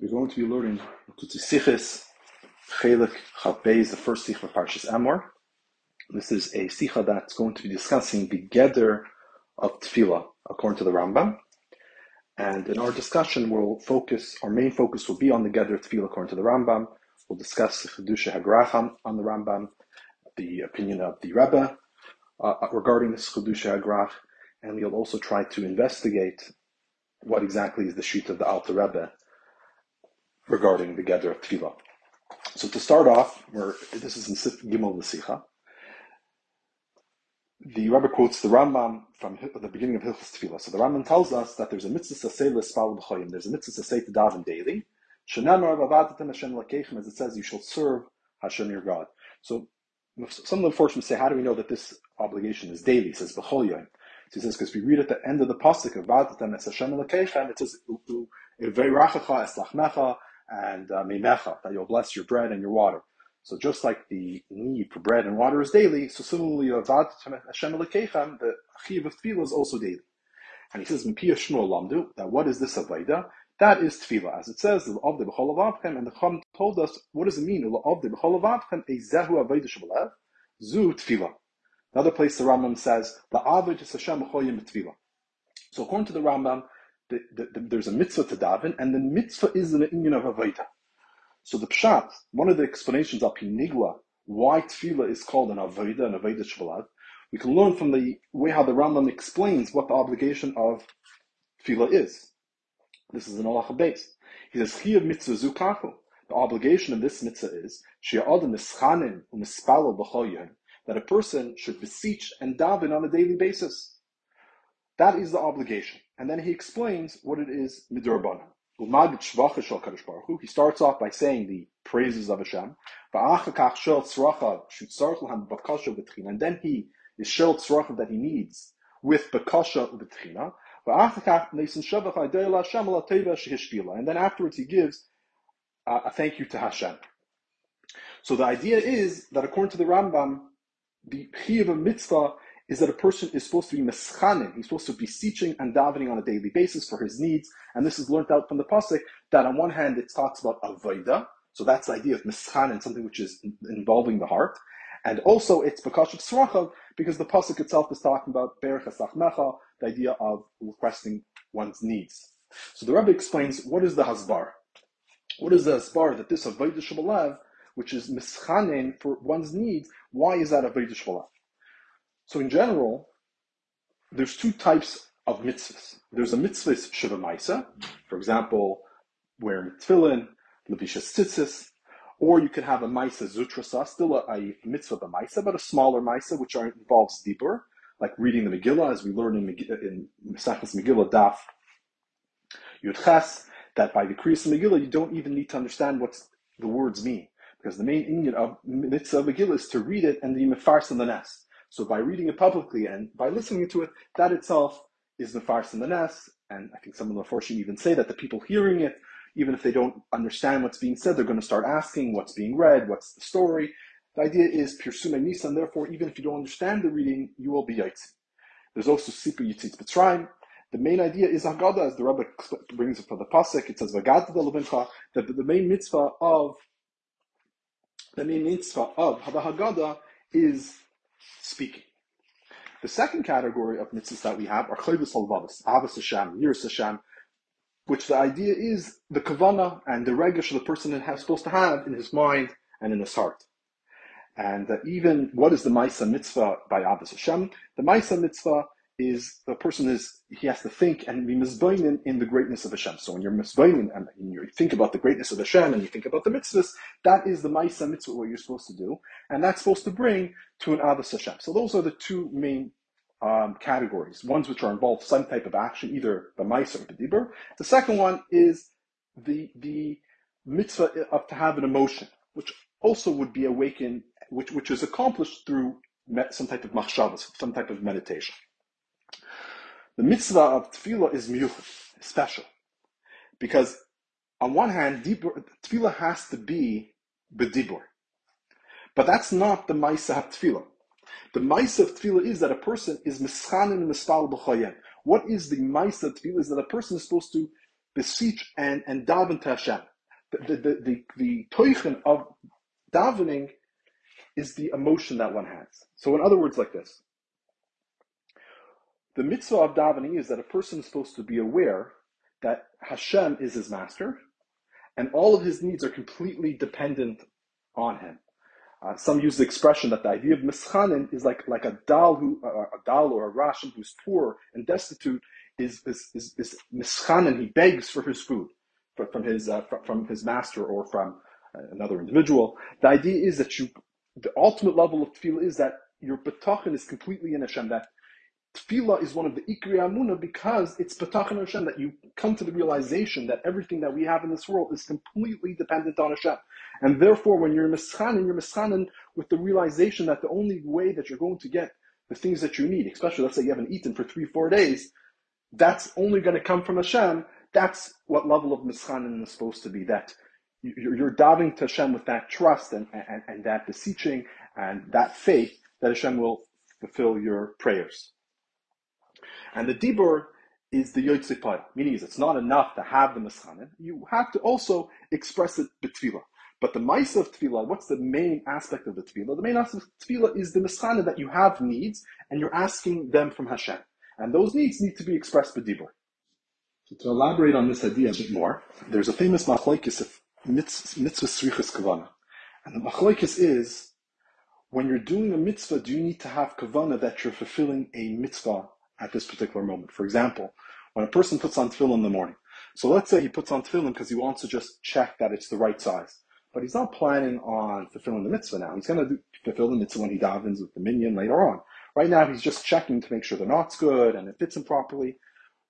We're going to be learning Sichis Chelik Chalpei the first Sicha of Parshas Emor. This is a Sikha that's going to be discussing the Geder of Tefillah according to the Rambam. And in our discussion, we'll focus, our main focus will be on the Geder of Tefillah according to the Rambam. We'll discuss the Chedusha Hagracham on the Rambam, the opinion of the Rebbe uh, regarding this Chedusha Hagrach, and we'll also try to investigate what exactly is the sheet of the Alter Rebbe regarding the Geder of Tefillah. So to start off, this is in Sif Gimel Nesicha, the Rebbe quotes the Rambam from the beginning of Hilchas Tefillah. So the Rambam tells us that there's a mitzvah to say l'espal b'choyim. There's a mitzvah to say to daven daily. Shenamar v'avadetem Hashem l'keichem, as it says, you shall serve Hashem your God. So some of the enforcement say, how do we know that this obligation is daily? He says b'choyim. So he says, because we read at the end of the pasuk of Vadatem es Hashem l'keichem, it says, and uh, memecha, that you'll bless your bread and your water. So just like the need for bread and water is daily, so similarly, Avad Hashem Elekechem, the Achiv of Tefillah is also daily. And he says, Shmuel Lamdu, that what is this Avaida? That is Tefillah. As it says, of the B'chol Avavchem, and the Chum told us, what does it mean? Of the B'chol Avavchem, a Zehu Avaida Zu Tefillah. Another place the Rambam says, La Avid is Hashem B'choyim Tefillah. So according to the Rambam, the, the, the, there's a mitzvah to daven, and the mitzvah is an union of avodah. So the pshat, one of the explanations of Pinigla, why tefillah is called an avodah, an avodah shvalad, we can learn from the way how the Rambam explains what the obligation of tefillah is. This is an halacha base. He says, "Chiyav mitzvah zukafu." The obligation of this mitzvah is that a person should beseech and daven on a daily basis. That is the obligation. And then he explains what it is midurbana. He starts off by saying the praises of Hashem. And then he is shel tzracha that he needs with bakasha ubetchina. And then afterwards he gives a thank you to Hashem. So the idea is that according to the Rambam, the chiyuv mitzvah is that a person is supposed to be meschanim. He's supposed to be beseeching and davening on a daily basis for his needs. And this is learned out from the pasuk that on one hand it talks about avoida, so that's the idea of meschanim, something which is involving the heart, and also it's bakashat srachav because the pasuk itself is talking about berach mecha, the idea of requesting one's needs. So the Rebbe explains what is the hasbar. What is the hasbar that this avoida shabalav, which is meschanim for one's needs, why is that avoida shabalav? So in general, there's two types of mitzvahs. There's a mitzvah shiva maisa, for example, wearing tefillin, levisha tzitzis, or you could have a maisa zutrasa, still a, a mitzvah of maisa, but a smaller maisa, which are, involves dibur, like reading the Megillah, as we learn in, in Mesachas Megillah Daf Yudches, that by the Kriyas Megillah, you don't even need to understand what the words mean, because the main Indian of mitzvah Megillah is to read it and the mefars in the nest. So by reading it publicly and by listening to it, that itself is the farce in the nest. And I think some of the fortune even say that the people hearing it, even if they don't understand what's being said, they're going to start asking what's being read, what's the story. The idea is pirsume nisa, and therefore, even if you don't understand the reading, you will be yaitzi. There's also sipu yitzitz b'tzrayim. The main idea is Haggadah, as the Rebbe brings it from the pasuk. It says V'gad that the main mitzvah of the main mitzvah of the Haggadah is speaking. The second category of mitzvahs that we have are chayvus halvavis, avas Hashem, yiras Hashem, which the idea is the kavana and the regish the person is supposed to have in his mind and in his heart. And uh, even what is the Maisa mitzvah by Abbas Hashem? The Maisa mitzvah is the person is he has to think and be mizbainin in the greatness of Hashem. So when you're mizbainin and you think about the greatness of Hashem and you think about the mitzvahs, that is the ma'isa mitzvah what you're supposed to do, and that's supposed to bring to an avos Hashem. So those are the two main um, categories. Ones which are involved some type of action, either the ma'isa or the dibur. The second one is the the mitzvah of to have an emotion, which also would be awakened, which which is accomplished through some type of machshavas, some type of meditation. The mitzvah of tefillah is miyuchad, special. Because on one hand, tefillah has to be bedibur. But that's not the ma'isa of tefillah. The ma'isa of tefillah is that a person is mischanin and mispal b'chayem. What is the ma'isa of tefillah is that a person is supposed to beseech and, and daven to Hashem. The, the, the, the, the of davening is the emotion that one has. So in other words, like this. The mitzvah of davening is that a person is supposed to be aware that Hashem is his master, and all of his needs are completely dependent on him. Uh, some use the expression that the idea of mischanin is like, like a dal who uh, a dal or a rashin who's poor and destitute is is is, is mischanin. He begs for his food from his uh, from his master or from uh, another individual. The idea is that you the ultimate level of tefillah is that your betachin is completely in Hashem. That tefillah is one of the ikri amuna because it's betachin Hashem that you come to the realization that everything that we have in this world is completely dependent on Hashem. And therefore, when you're mischanin, you're mischanin with the realization that the only way that you're going to get the things that you need, especially let's say you haven't eaten for three, four days, that's only going to come from Hashem. That's what level of mischanin is supposed to be. That you're diving to Hashem with that trust and, and, and that beseeching and that faith that Hashem will fulfill your prayers. And the dibur is the yotzei meaning is it's not enough to have the mischanin. You have to also express it betfila. But the mice of tefillah, what's the main aspect of the tefillah? The main aspect of tefillah is the mischana that you have needs and you're asking them from Hashem. And those needs need to be expressed b'dibur. So to elaborate on this idea a bit more, there's a famous machlokes of mitzvah srichas kavana. And the machlokes is, when you're doing a mitzvah, do you need to have kavana that you're fulfilling a mitzvah at this particular moment? For example, when a person puts on tefillin in the morning, so let's say he puts on tefillin because he wants to just check that it's the right size but he's not planning on fulfilling the mitzvah now. He's going to fulfill the mitzvah when he davens with the minyan later on. Right now, he's just checking to make sure the knot's good and it fits him properly.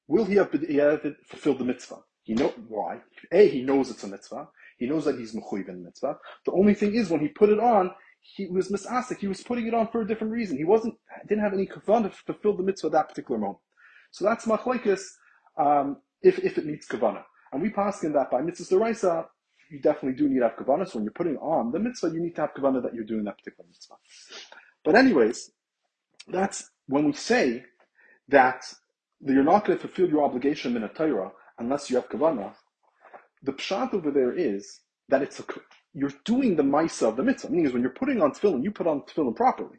Will he have, he have fulfilled the mitzvah? He know why. A, he knows it's a mitzvah. He knows that he's mechuyev in the mitzvah. The only thing is, when he put it on, he was misasik. He was putting it on for a different reason. He wasn't didn't have any kavanah to fulfill the mitzvah at that particular moment. So that's machlekes um, if if it needs kavanah. And we pass in that by mitzvah deraisa, you definitely do need to have kavanah. So when you're putting on the mitzvah, you need to have kavanah that you're doing that particular mitzvah. But anyways, that's when we say that you're not going to fulfill your obligation in a Torah unless you have kavanah. The pshat over there is that it's a, you're doing the ma'isa of the mitzvah. Meaning is when you're putting on tefillin, you put on tefillin properly.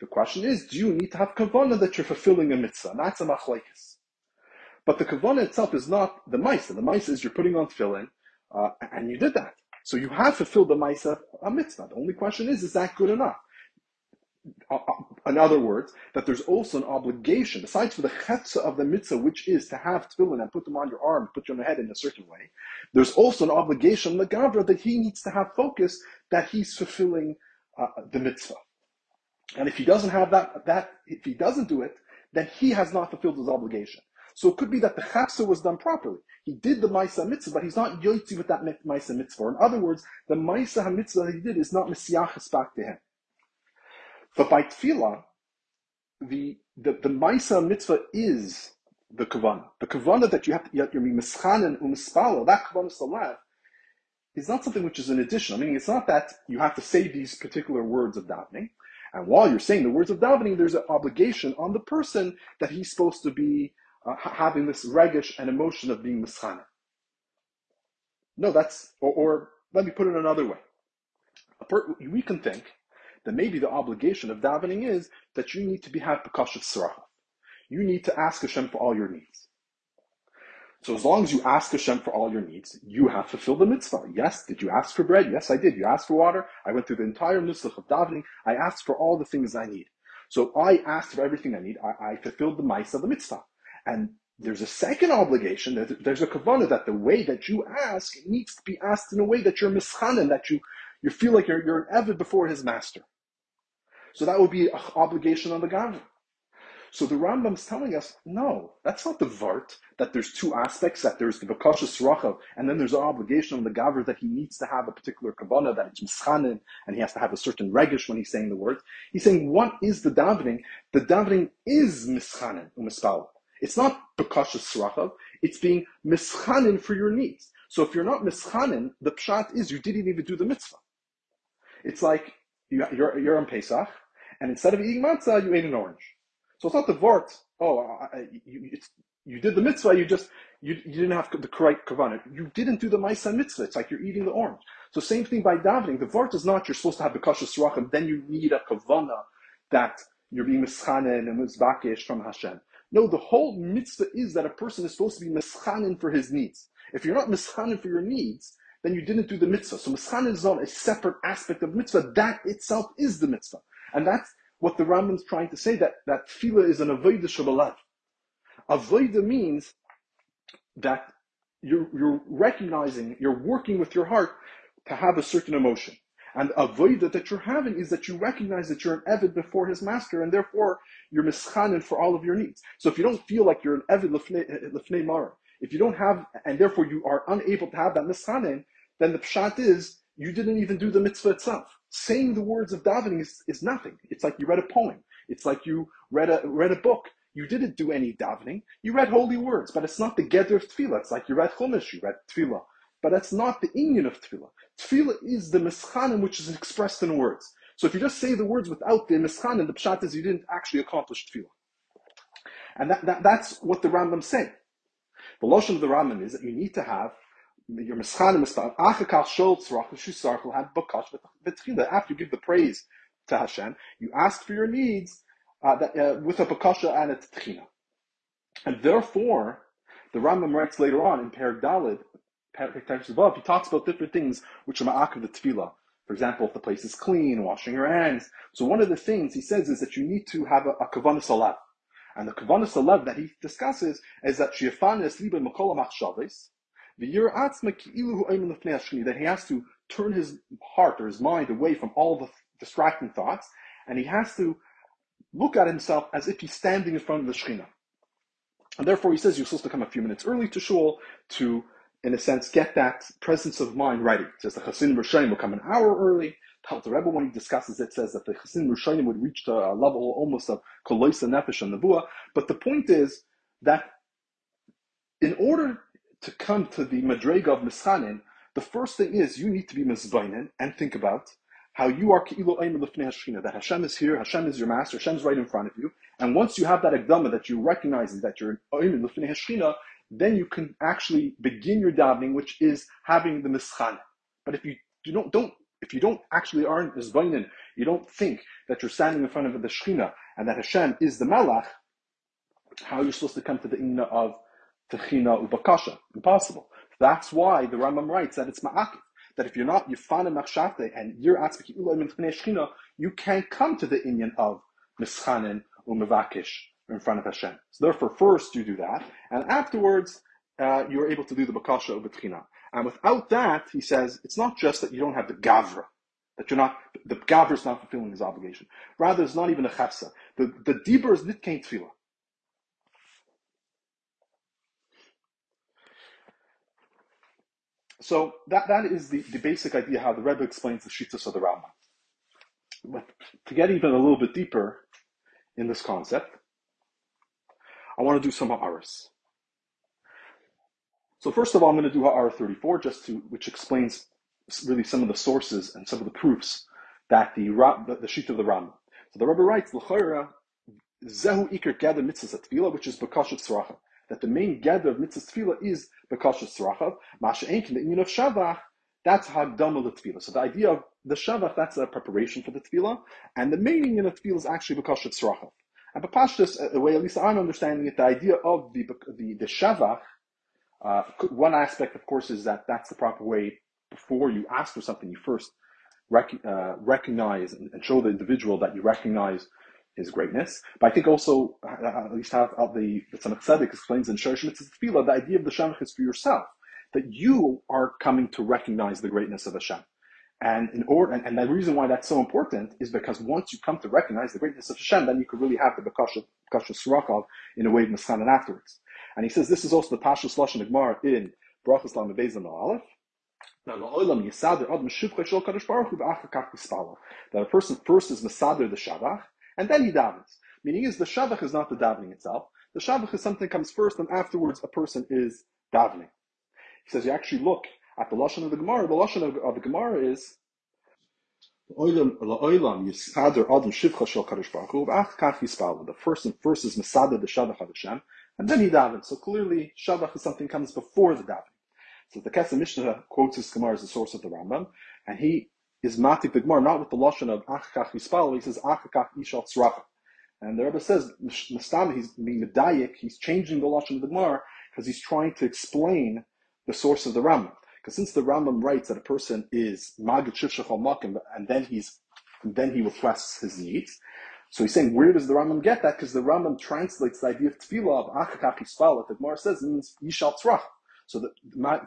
The question is, do you need to have kavanah that you're fulfilling a mitzvah? And that's a machlekes. But the kavanah itself is not the ma'isa. The ma'isa is you're putting on tefillin, uh, and you did that. So you have fulfilled the Maisa a mitzvah. The only question is, is that good enough? Uh, uh, in other words, that there's also an obligation, besides for the chetza of the mitzvah, which is to have tefillin and put them on your arm, put you on your head in a certain way, there's also an obligation, the gavra, that he needs to have focus that he's fulfilling uh, the mitzvah. And if he doesn't have that, that, if he doesn't do it, then he has not fulfilled his obligation. So it could be that the chapsa was done properly. He did the Maisa mitzvah, but he's not yotzi with that Maisa mitzvah. In other words, the Maisa mitzvah that he did is not Messiachas back to him. But by tefillah, the, the, the Maisa mitzvah is the kavana. The kavana that you have to, you have to mischanen umispala, that kavana salav, is not something which is an addition. I mean, it's not that you have to say these particular words of davening. And while you're saying the words of davening, there's an obligation on the person that he's supposed to be uh, having this regish and emotion of being mischana. No, that's, or, or, let me put it another way. Per, we can think that maybe the obligation of davening is that you need to be have bekashat saracha. You need to ask Hashem for all your needs. So as long as you ask Hashem for all your needs, you have fulfilled the mitzvah. Yes, did you ask for bread? Yes, I did. You asked for water. I went through the entire nusach of davening. I asked for all the things I need. So I asked for everything I need. I, I fulfilled the mitzvah of the mitzvah. And there's a second obligation, there's a kavanah that the way that you ask needs to be asked in a way that you're mischanan, that you, you feel like you're, you're an evid before his master. So that would be an obligation on the government. So the Rambam is telling us, no, that's not the vart, that there's two aspects, that there's the Bakashas Rachav, and then there's an obligation on the Gaver that he needs to have a particular Kavanah, that it's Mischanin, and he has to have a certain Regish when he's saying the word. He's saying, what is the davening? The davening is Mischanin, Umispal. It's not bekasha srachav, it's being mischanin for your needs. So if you're not mischanin, the pshat is you didn't even do the mitzvah. It's like you, are you're, you're on Pesach, and instead of eating matzah, you ate an orange. So it's not the vort, oh, I, you, you did the mitzvah, you just you, you didn't have the correct kavanah. You didn't do the ma'isa mitzvah. It's like you're eating the orange. So same thing by davening. The vort is not you're supposed to have the kasha and then you need a kavanah that you're being mischanen and mizbakish from Hashem. No, the whole mitzvah is that a person is supposed to be mischanen for his needs. If you're not mischanen for your needs, then you didn't do the mitzvah. So mischanen is not a separate aspect of mitzvah. That itself is the mitzvah. And that's what the Rambam is trying to say, that, that tefillah is an avodah shabalav. Avodah means that you're, you're recognizing, you're working with your heart to have a certain emotion. And avodah that you're having is that you recognize that you're an Evid before his master, and therefore you're mischanin for all of your needs. So if you don't feel like you're an Evid lefnei mara, if you don't have, and therefore you are unable to have that mischanin, then the pshat is you didn't even do the mitzvah itself. Saying the words of davening is, is nothing. It's like you read a poem. It's like you read a read a book. You didn't do any davening. You read holy words, but it's not the gather of tefillah. It's like you read chumash, you read tefillah. But that's not the union of tefillah. Tefillah is the mischanim which is expressed in words. So if you just say the words without the mischanim, the pshat is you didn't actually accomplish tefillah. And that, that, that's what the Rambam saying. The lotion of the Rambam is that you need to have your. Achakal l'shusarchel had bakash v'tchila. After you give the praise to Hashem, you ask for your needs uh, that, uh, with a bakasha and a tchina. And therefore, the Rambam writes later on in Per Dalid, above, he talks about different things which are ma'ak of the tefillah. For example, if the place is clean, washing your hands. So one of the things he says is that you need to have a, a kavanah alav. And the kavanah alav that he discusses is that shiafanis liba makola machshavis, that he has to turn his heart or his mind away from all the distracting thoughts, and he has to look at himself as if he's standing in front of the Shekhinah. And therefore, he says you're supposed to come a few minutes early to shul to, in a sense, get that presence of mind ready. It says the Chassidim Rishonim will come an hour early. The Rebbe, when he discusses it, says that the Chassidim Rishonim would reach the uh, level almost of Koloisa Nefesh and Nebuah. But the point is that in order to come to the Madrega of Mischanin, the first thing is you need to be Mizbainin and think about how you are Lifnei Hashchina, that Hashem is here, Hashem is your master, Hashem's right in front of you. And once you have that Agdama that you recognize that you're Ayim Lifnei Hashchina, then you can actually begin your davening, which is having the Mischan. But if you, you don't, don't if you don't actually aren't Mizbainin, you don't think that you're standing in front of the Shechina and that Hashem is the Malach, how are you supposed to come to the Inna of techina ubakasha. Impossible. That's why the Rambam writes that it's ma'akif. That if you're not yifana machshate and you're atzviki uloy shchina, you can't come to the inyan of mischanin umevakish in front of Hashem. So therefore, first you do that, and afterwards uh, you're able to do the bakasha ubetchina. And without that, he says, it's not just that you don't have the gavra, that you're not, the gavra is not fulfilling his obligation. Rather, it's not even a chapsa. The, the dibur is nitkein tefillah. So that, that is the, the basic idea how the Rebbe explains the Shittas of the Rambam. But to get even a little bit deeper in this concept, I want to do some Ha'aris. So first of all, I'm going to do Ha'ar 34, just to, which explains really some of the sources and some of the proofs that the, the, the sheet of the Rambam. So the Rebbe writes, L'chayra, Zehu Iker Gada Mitzvah which is Bakashat Saracha that the main gather of mitzvah tefillah is bekashas tzrachav. Masha enkin the inyan of shavach. That's hagdama tefillah. So the idea of the shavach that's a preparation for the tefillah, and the main inyan of tefillah is actually bekashas tzrachav. And bepashtus, uh, the way at least I'm understanding it, the idea of the the, the shavach. Uh, one aspect, of course, is that that's the proper way. Before you ask for something, you first rec- uh, recognize and, show the individual that you recognize his greatness. But I think also, uh, at least how the, the Tzemach Tzedek explains in Shorish Mitzvah the idea of the Shemach is for yourself, that you are coming to recognize the greatness of Hashem. And in order, and, and the reason why that's so important is because once you come to recognize the greatness of Hashem, then you can really have the Bekasha, Bekasha Surakov in a way of Miskanan afterwards. And he says this is also the Pashas Lashon Gemara in Brachas Lam Bezan Aleph. That a person first is Masader the Shabbat, and then he davens. Meaning is the shavach is not the davening itself. The shavach is something comes first, and afterwards a person is davening. He says you actually look at the lashon of the Gemara. The lashon of, of the Gemara is the first and first is Masada the Shavach Hashem, and then he davens. So clearly, Shabbat is something comes before the davening. So the Kesef Mishnah quotes his Gemara as the source of the Rambam, and he is matik the Gemara not with the lashon of achakach yispal, he says achakach ishal tzracha. And the Rebbe says Mustama, he's being medayik, he's changing the lashon of the Gemara because he's trying to explain the source of the Rambam. Because since the Rambam writes that a person is magid shivshachal makim, and then he's and then he requests his needs. So he's saying, where does the Rambam get that? Because the Rambam translates the idea of tefillah of achakach yispal, that Gemara says means yishal tzracha. So the,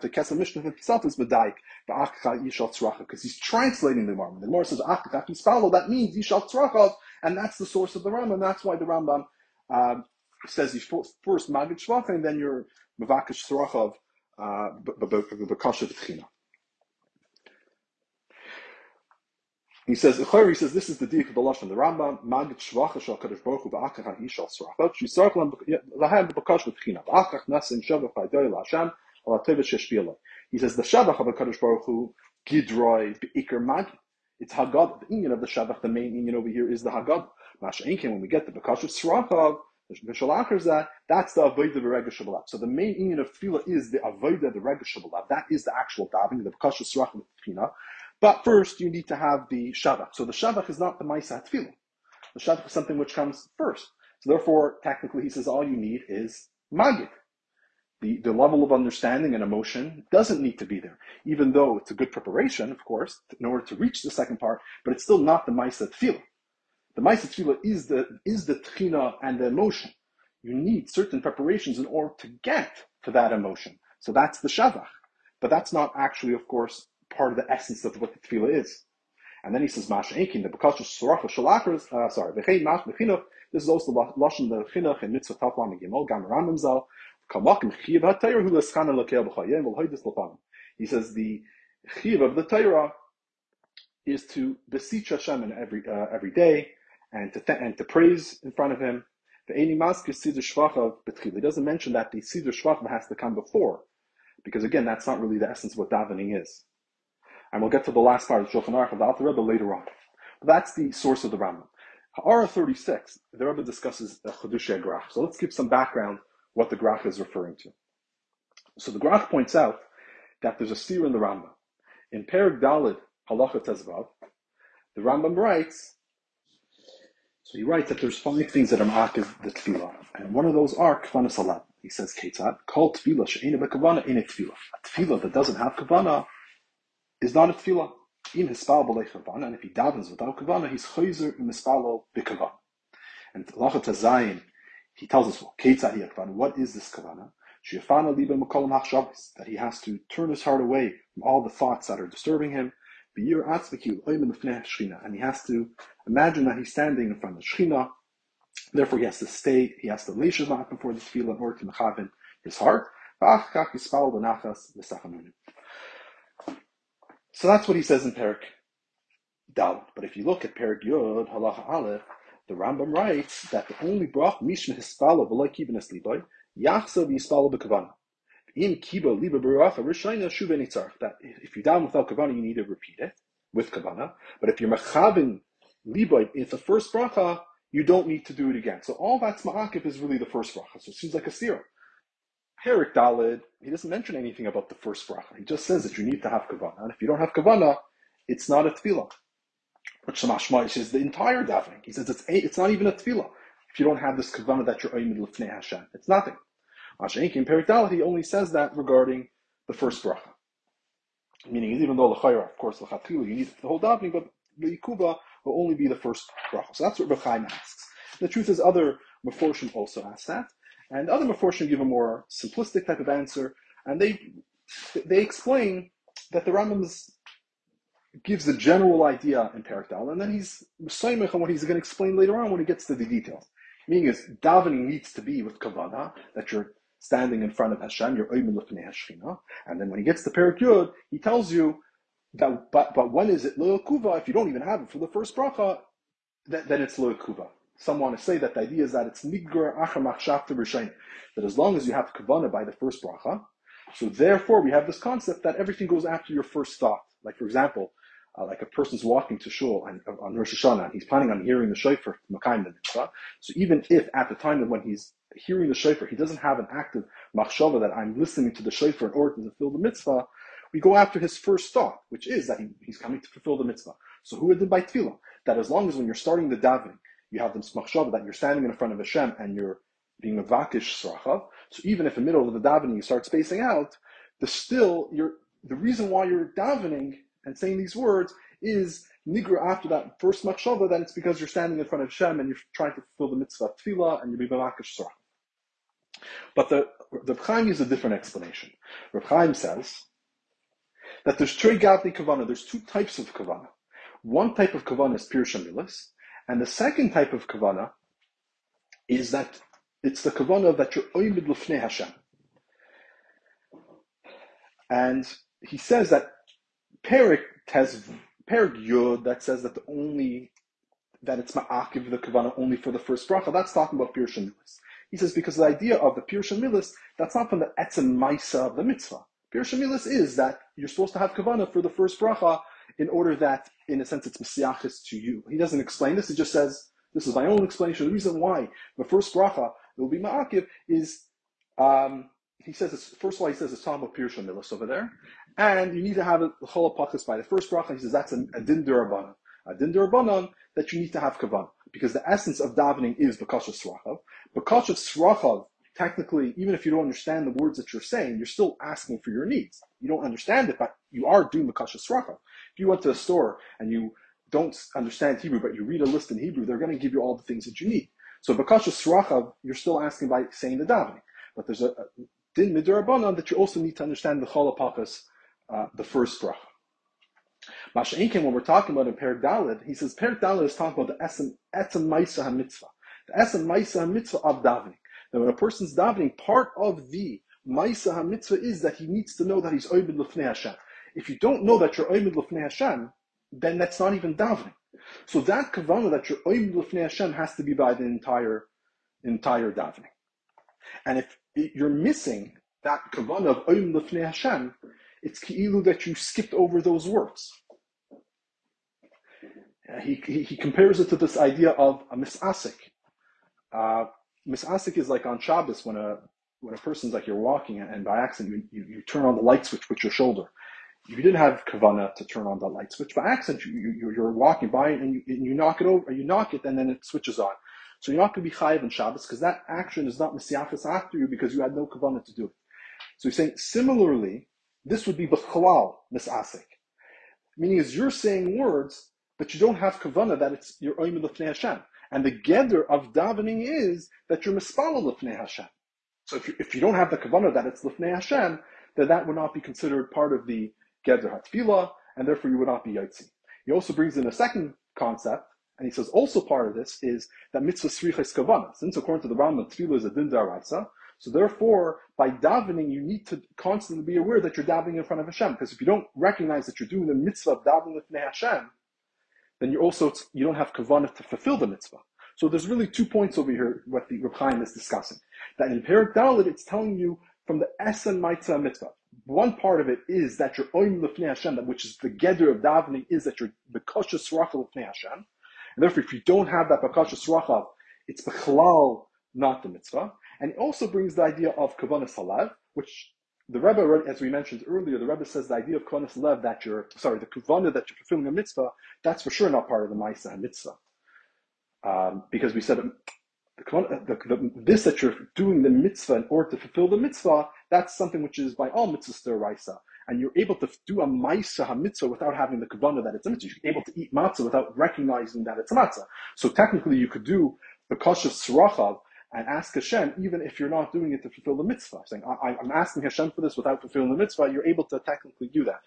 the Kesef Mishnah himself is Medaik, the Achcha Yishal because he's translating the Rambam. The Gemara says Achcha Yispalo, that means Yishal Tzracha, and that's the source of the Rambam. That's why the Rambam um, says you first Magid Shvacha, and then you're Mavakish Tzracha of Bekasha V'tchina. He says, he says, this is the deek of the Lashon, the Rambam, Magid Shvacha Shal Kadosh Baruch Hu Ba'achach Yishal Tzracha, Shisarach Lahem B'Bekash V'tchina, Ba'achach Nasim Shavach Ba'doy La'Hashem, he says the Shabbat of Hakadosh Baruch Hu Gidroi Beikar Magi. It's Haggadah. The union of the Shabbat, the main union over here is the Haggadah. Masha'inkin, when we get the of the Shalachar that that's the Avodah the Rega Shabbat. So the main union of Tefillah is the Avodah the Rega Shabbat. That is the actual davening, the Bakash of Srachav Tefillah. But first, you need to have the Shabbat. So the Shabbat is not the Maisa Tefillah. The Shabbat is something which comes first. So therefore, technically, he says all you need is Magid the, the level of understanding and emotion doesn't need to be there, even though it's a good preparation, of course, in order to reach the second part, but it's still not the Maisa Tefillah. The Maisa Tefillah is the, is the Tchina and the emotion. You need certain preparations in order to get to that emotion. So that's the Shavach. But that's not actually, of course, part of the essence of what the Tefillah is. And then he says, Masha Enkin, the Bakash Suracha Shalachas, uh, sorry, V'chein Mash B'chinuch, this is also the Lashon the Chinuch and Mitzvah Taflam and Gimel, Gam Rambam Zal, he says the chiv of the Torah is to beseech Hashem in every uh, every day and to th- and to praise in front of Him. The Eini Maskir Siddur Shvachav Betchil. He doesn't mention that the Siddur Shvachav has to come before, because again, that's not really the essence of what davening is. And we'll get to the last part of Shulchan Aruch of the Alter Rebbe later on. But that's the source of the Rambam. Ha'ara 36, the Rebbe discusses the Chedush Grach. So let's give some background what the Grach is referring to. So the Grach points out that there's a seer in the Rambam. In Perik Dalid, Halacha Tezvav, the Rambam writes, so he writes that there's five things that are ma'akiv the tefillah, and one of those are kavana salat. He says, Ketzad, call tefillah she'ena bekavana in a tefillah. A tefillah that doesn't have kavana is not a tefillah. In hispal b'lei kavana, and if he davens without kavana, he's chayzer in hispalo bekavana. And Halacha Tezayin, he tells us, well, what is this kavana? That he has to turn his heart away from all the thoughts that are disturbing him. And he has to imagine that he's standing in front of the Shechina. Therefore, he has to stay, he has to lay Shema before the tefillah in order to mechavin his heart. So that's what he says in Perik Dal. But if you look at Perik Yud, Halacha Aleph, the Rambam writes that the only brach mishma hispala v'loy kibbin esliboy yachsa v'yispala b'kavana. In kibo liba b'ruacha rishayna shuve That if you're down without kavana, you need to repeat it with kavana. But if you're mechavin liboy, it's the first bracha, you don't need to do it again. So all that's ma'akif is really the first bracha. So it seems like a sira. Perik Dalid, he doesn't mention anything about the first bracha. He just says that you need to have kavana. And if you don't have kavana, it's not a tefillah which Samashma is the entire davening. He says it's it's not even a tefillah if you don't have this kavanah that you're oimid l'fnei Hashem. It's nothing. Mashenki in Perik he only says that regarding the first bracha. Meaning, even though l'chayra, of course, l'chatilu, you need the whole davening, but the yikuba will only be the first bracha. So that's what Rechaim asks. The truth is, other Meforshim also ask that, and other Meforshim give a more simplistic type of answer, and they they explain that the Rambam's gives the general idea in Parakdal, and then he's Saimach on what he's going to explain later on when he gets to the details. Meaning is davening needs to be with kavana, that you're standing in front of Hashem, you're oimin Hashchina, and then when he gets to Perak he tells you that, but, but when is it kuva? If you don't even have it for the first bracha, then, then it's kuva. Some want to say that the idea is that it's nigger achamach shafta that as long as you have kavana by the first bracha, so therefore we have this concept that everything goes after your first thought. Like for example, uh, like a person's walking to shul and, uh, on Rosh Hashanah, and he's planning on hearing the shofar Makayim the mitzvah. So even if at the time when he's hearing the shofar, he doesn't have an active machshava that I'm listening to the shofar in order to fulfill the mitzvah, we go after his first thought, which is that he, he's coming to fulfill the mitzvah. So who did by tefillah? That as long as when you're starting the davening, you have this machshava that you're standing in front of Hashem and you're being a vakish srachav. So even if in the middle of the davening you start spacing out, the still you're the reason why you're davening and saying these words is nigra after that first machshava, then it's because you're standing in front of Hashem and you're trying to fulfill the mitzvah of tefillah and you're being vakish srachav. But the the Chaim uses a different explanation. Reb Chaim says that there's three gadli kavana. There's two types of kavana. One type of kavana is pure shamilis, and the second type of kavana is that it's the kavana that you're oimid lufnei Hashem. And he says that Perik has Perik Yud that says that the only that it's ma'akiv the kavana only for the first bracha. That's talking about pure shamilis. He says because the idea of the pure shamilis that's not from the etzem maisa of the mitzvah. Pure shamilis is that you're supposed to have kavana for the first bracha in order that, in a sense, it's mesiachis to you. He doesn't explain this. He just says this is my own explanation. The reason why the first bracha will be ma'akiv is um, he says first of all he says it's talking about pure shamilis over there, and you need to have a chol by the first bracha. He says that's a, a din durabanan, a din durabanan that you need to have kavan because the essence of davening is bakasha srachav. Bakasha srachav technically, even if you don't understand the words that you're saying, you're still asking for your needs. You don't understand it, but you are doing the kasha sracha. If you went to a store and you don't understand Hebrew, but you read a list in Hebrew, they're going to give you all the things that you need. So bakasha sracha, you're still asking by saying the davening. But there's a, din midurabanan that you also need to understand the chalapakas, uh, the first bracha. Masha'inkin, when we're talking about in Perik Dalid, he says Perik Dalid is talking about the etzem ma'isa mitzvah, the etzem ma'isa mitzvah of davening. That when a person's davening, part of the Maisa HaMitzvah is that he needs to know that he's Oibid Lefnei Hashem. If you don't know that you're Oibid Lefnei Hashem, then that's not even davening. So that kavanah that you're Oibid Lefnei Hashem has to be by the entire, entire davening. And if you're missing that kavanah of Oibid Lefnei Hashem, it's ki'ilu that you skipped over those words. He, he, he compares it to this idea of a misasik. Uh, misasik is like on Shabbos when a when a person's like you're walking and by accident you, you, you turn on the light switch with your shoulder. You didn't have kavana to turn on the light switch by accident. You, you, you're walking by and you, and you knock it over, you knock it, and then it switches on. So you're not going to be chayiv in Shabbos because that action is not mesiafis after you because you had no kavana to do it. So he's saying similarly, this would be b'chalal misasik, meaning is you're saying words but you don't have kavana that it's your oimid l'fnei Hashem. And the geder of davening is that you're mispala l'fnei Hashem. So if you, if you don't have the kavanah that it's l'fnei Hashem, then that would not be considered part of the geder hatfila, and therefore you would not be yotzi. He also brings in a second concept, and he says also part of this is that mitzvah sriches kavana. Since according to the Rambam, tefillah is a din daraisa, so therefore, by davening, you need to constantly be aware that you're davening in front of Hashem. Because if you don't recognize that you're doing the mitzvah of davening with Hashem, then you also you don't have kavanah to fulfill the mitzvah. So there's really two points over here what the Reb is discussing. That in Perik Dalit, it's telling you from the Esen Mitzvah Mitzvah. One part of it is that you're oim lefnei Hashem, which is the geder of davening, is that you're bekosha sracha lefnei Hashem. And therefore, if you don't have that bekosha sracha, it's bechlal, not the mitzvah. And it also brings the idea of kavanah salav, which the Rebbe, as we mentioned earlier, the Rebbe says the idea of konas lev that you're sorry, the kavana that you're fulfilling a mitzvah, that's for sure not part of the ma'isa mitzvah, um, because we said the, uh, the, the, this that you're doing the mitzvah in order to fulfill the mitzvah, that's something which is by all mitzvahs deraisa, and you're able to do a ma'isa mitzvah without having the kavana that it's a mitzvah. You're able to eat matzah without recognizing that it's a matzah. So technically, you could do the kosher srachav and ask Hashem, even if you're not doing it to fulfill the mitzvah. Saying, I, am asking Hashem for this without fulfilling the mitzvah, you're able to technically do that.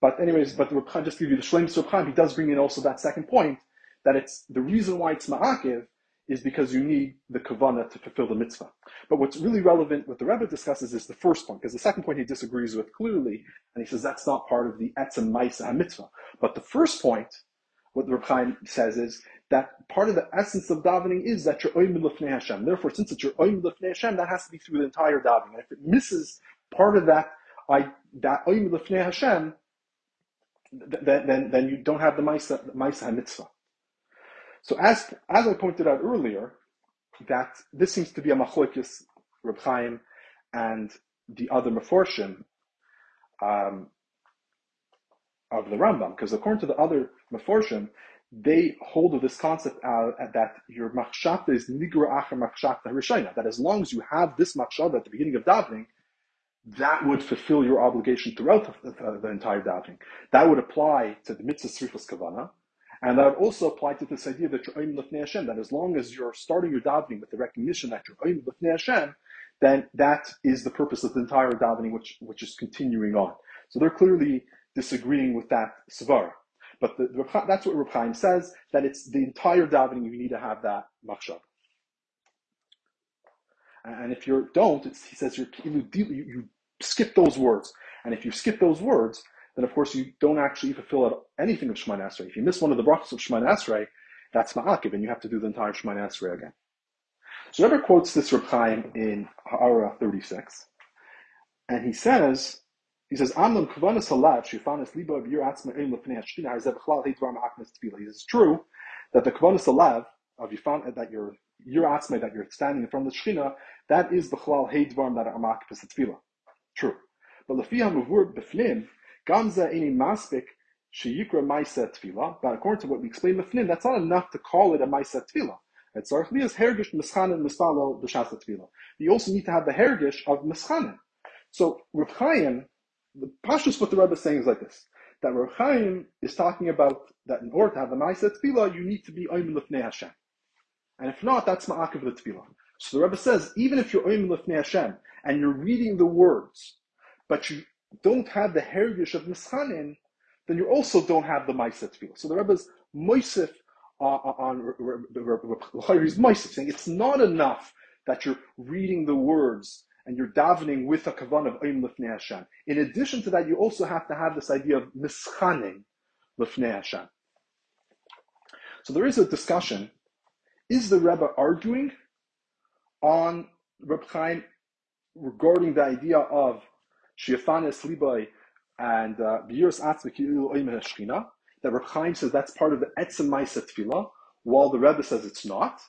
But anyways, but the Reb just to give you the Shlem Surkhan, he does bring in also that second point, that it's the reason why it's ma'akiv is because you need the kavana to fulfill the mitzvah. But what's really relevant, what the Rebbe discusses is the first point, because the second point he disagrees with clearly, and he says that's not part of the etzem ma'isa mitzvah. But the first point, what the Reb says is that part of the essence of davening is that you're oim lefnei Hashem. Therefore, since it's your oim lefnei Hashem, that has to be through the entire davening. And if it misses part of that, I, that oim lefnei Hashem, then, then, then you don't have the Maisa, Maisa mitzvah. So as, as I pointed out earlier, that this seems to be a machlokes Reb Chaim and the other Meforshim um, of the Rambam, because according to the other Meforshim, they hold of this concept uh, that your machshata is nigra acher machshata rishayna. That as long as you have this machshata at the beginning of davening, that would fulfill your obligation throughout the, the, the entire davening. That would apply to the mitzvah srifas kavana, and that would also apply to this idea that you're oim lefnei Hashem. That as long as you're starting your davening with the recognition that you're oim lefnei Hashem, then that is the purpose of the entire davening, which which is continuing on. So they're clearly disagreeing with that svara. But the, the, that's what Reb Chaim says, that it's the entire davening you need to have that machshava. And if you don't, he says you, you skip those words. And if you skip those words, then of course you don't actually fulfill anything of Shemana Esrei. If you miss one of the brachas of Shemana Esrei, that's ma'akiv, and you have to do the entire Shemana Esrei again. So Rebbe quotes this Reb Chaim in Ha'ara 36, and he says, he says, "Amlam kavanas halav shifanas liba of your atzma ein lefnei hashchina harzev chlal heidvar ma'aknes tefillah." It's true that the kavanas halav of found that your your atzma that you're standing in front of the shchina, that is the chlal heidvar that are ma'aknes tefillah. True, but lefiyah mavur befnim gamza any maspik sheyikra ma'isa tefillah. But according to what we explained befnim, that's not enough to call it a ma'isa tefillah. It's archlias hergish mischanin mispalo b'shasa tefillah. You also need to have the hergish of mischanin. So Reb Chaim the Pashtus what the Rebbe is saying is like this: that Rav Chaim is talking about that in order to have a Ma'aseh Tefillah, you need to be Oyim Lefnei Hashem, and if not, that's Ma'akiv the Tefillah. So the Rebbe says, even if you're Oyim Lefnei Hashem and you're reading the words, but you don't have the heritage of Mischanin, then you also don't have the Ma'aseh Tefillah. So the Rebbe's Moisef uh, on he's Moisef saying it's not enough that you're reading the words and you're davening with a kavan of Oim Lifnei Hashem. In addition to that, you also have to have this idea of mischaning Lifnei Hashem. So there is a discussion. Is the Rebbe arguing on Reb Chaim regarding the idea of Shiafanes Libai and uh, Oim Hashkina? That Reb Chaim says that's part of the Etzem Maisa Tefillah, while the Rebbe says it's not.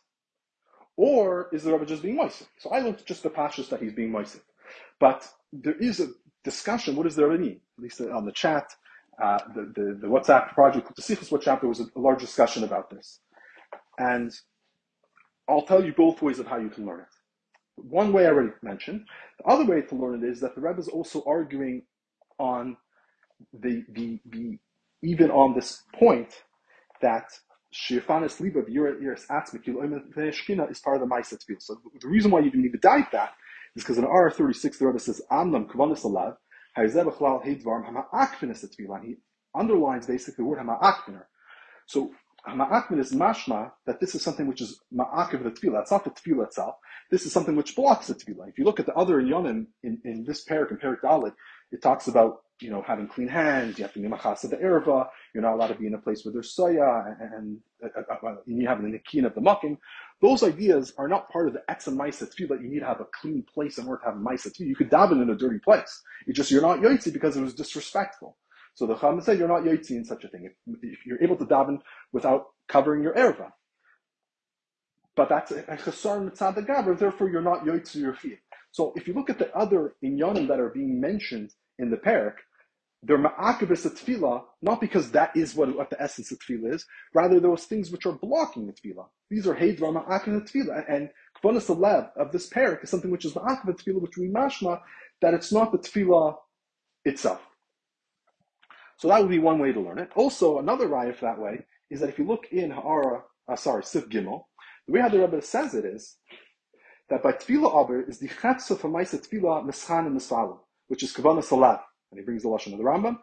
Or is the Rebbe just being Moisef? So I looked just the pashas that he's being Moisef. But there is a discussion, what does the Rebbe mean? At least on the chat, uh, the, the, the, WhatsApp project, the Sikhs WhatsApp, there was a, a large discussion about this. And I'll tell you both ways of how you can learn it. One way I already mentioned. The other way to learn it is that the Rebbe is also arguing on the, the, the even on this point that Shirfanis Liba of Yiras Atzmik Shkina is part of the Ma'aset field. So the reason why you didn't even dive that is because in R36 the Rebbe says Amnam Kvanis Alav Hayzeh Bechlal Heidvarm Hama'akfinis Tefillah. He underlines basically the word Hama'akfiner. So Hama'akfin is mashma that this is something which is ma'akiv the tefillah. It's not the tefillah itself. This is something which blocks the tefillah. If you look at the other yonim in, in this parak and parak dalit, it talks about you know having clean hands. You have to be machasa the erva. You're not allowed to be in a place where there's soya, and, and, uh, uh, you have the nikin of the mucking. Those ideas are not part of the etzem ma'isa tefillah. You need to have a clean place in order to have ma'isa tefillah. You could daven in a dirty place. It's just you're not yotzi because it was disrespectful. So the Chacham said you're not yotzi in such a thing. If, if, you're able to daven without covering your erva. But that's a chesar mitzad gaber, therefore you're not yotzi your feet. So if you look at the other inyanim that are being mentioned in the parak, they're ma'akibis tefillah, not because that is what, what the essence of tefillah is, rather those things which are blocking the tefillah. These are heidvar ma'akibis tefillah, and kvanas lev of this parak is something which is ma'akibis tefillah, which we mashma that it's not the tefillah itself. So that would be one way to learn it. Also, another raya that way is that if you look in Ha'ara, uh, sorry, Sif Gimel, the way how the Rebbe says it is that by Tefillah Aber is the Chetza for Maisa Tefillah Mischan and Misfalim, which is Kavana Salav. And he brings the Lashon of the Rambam.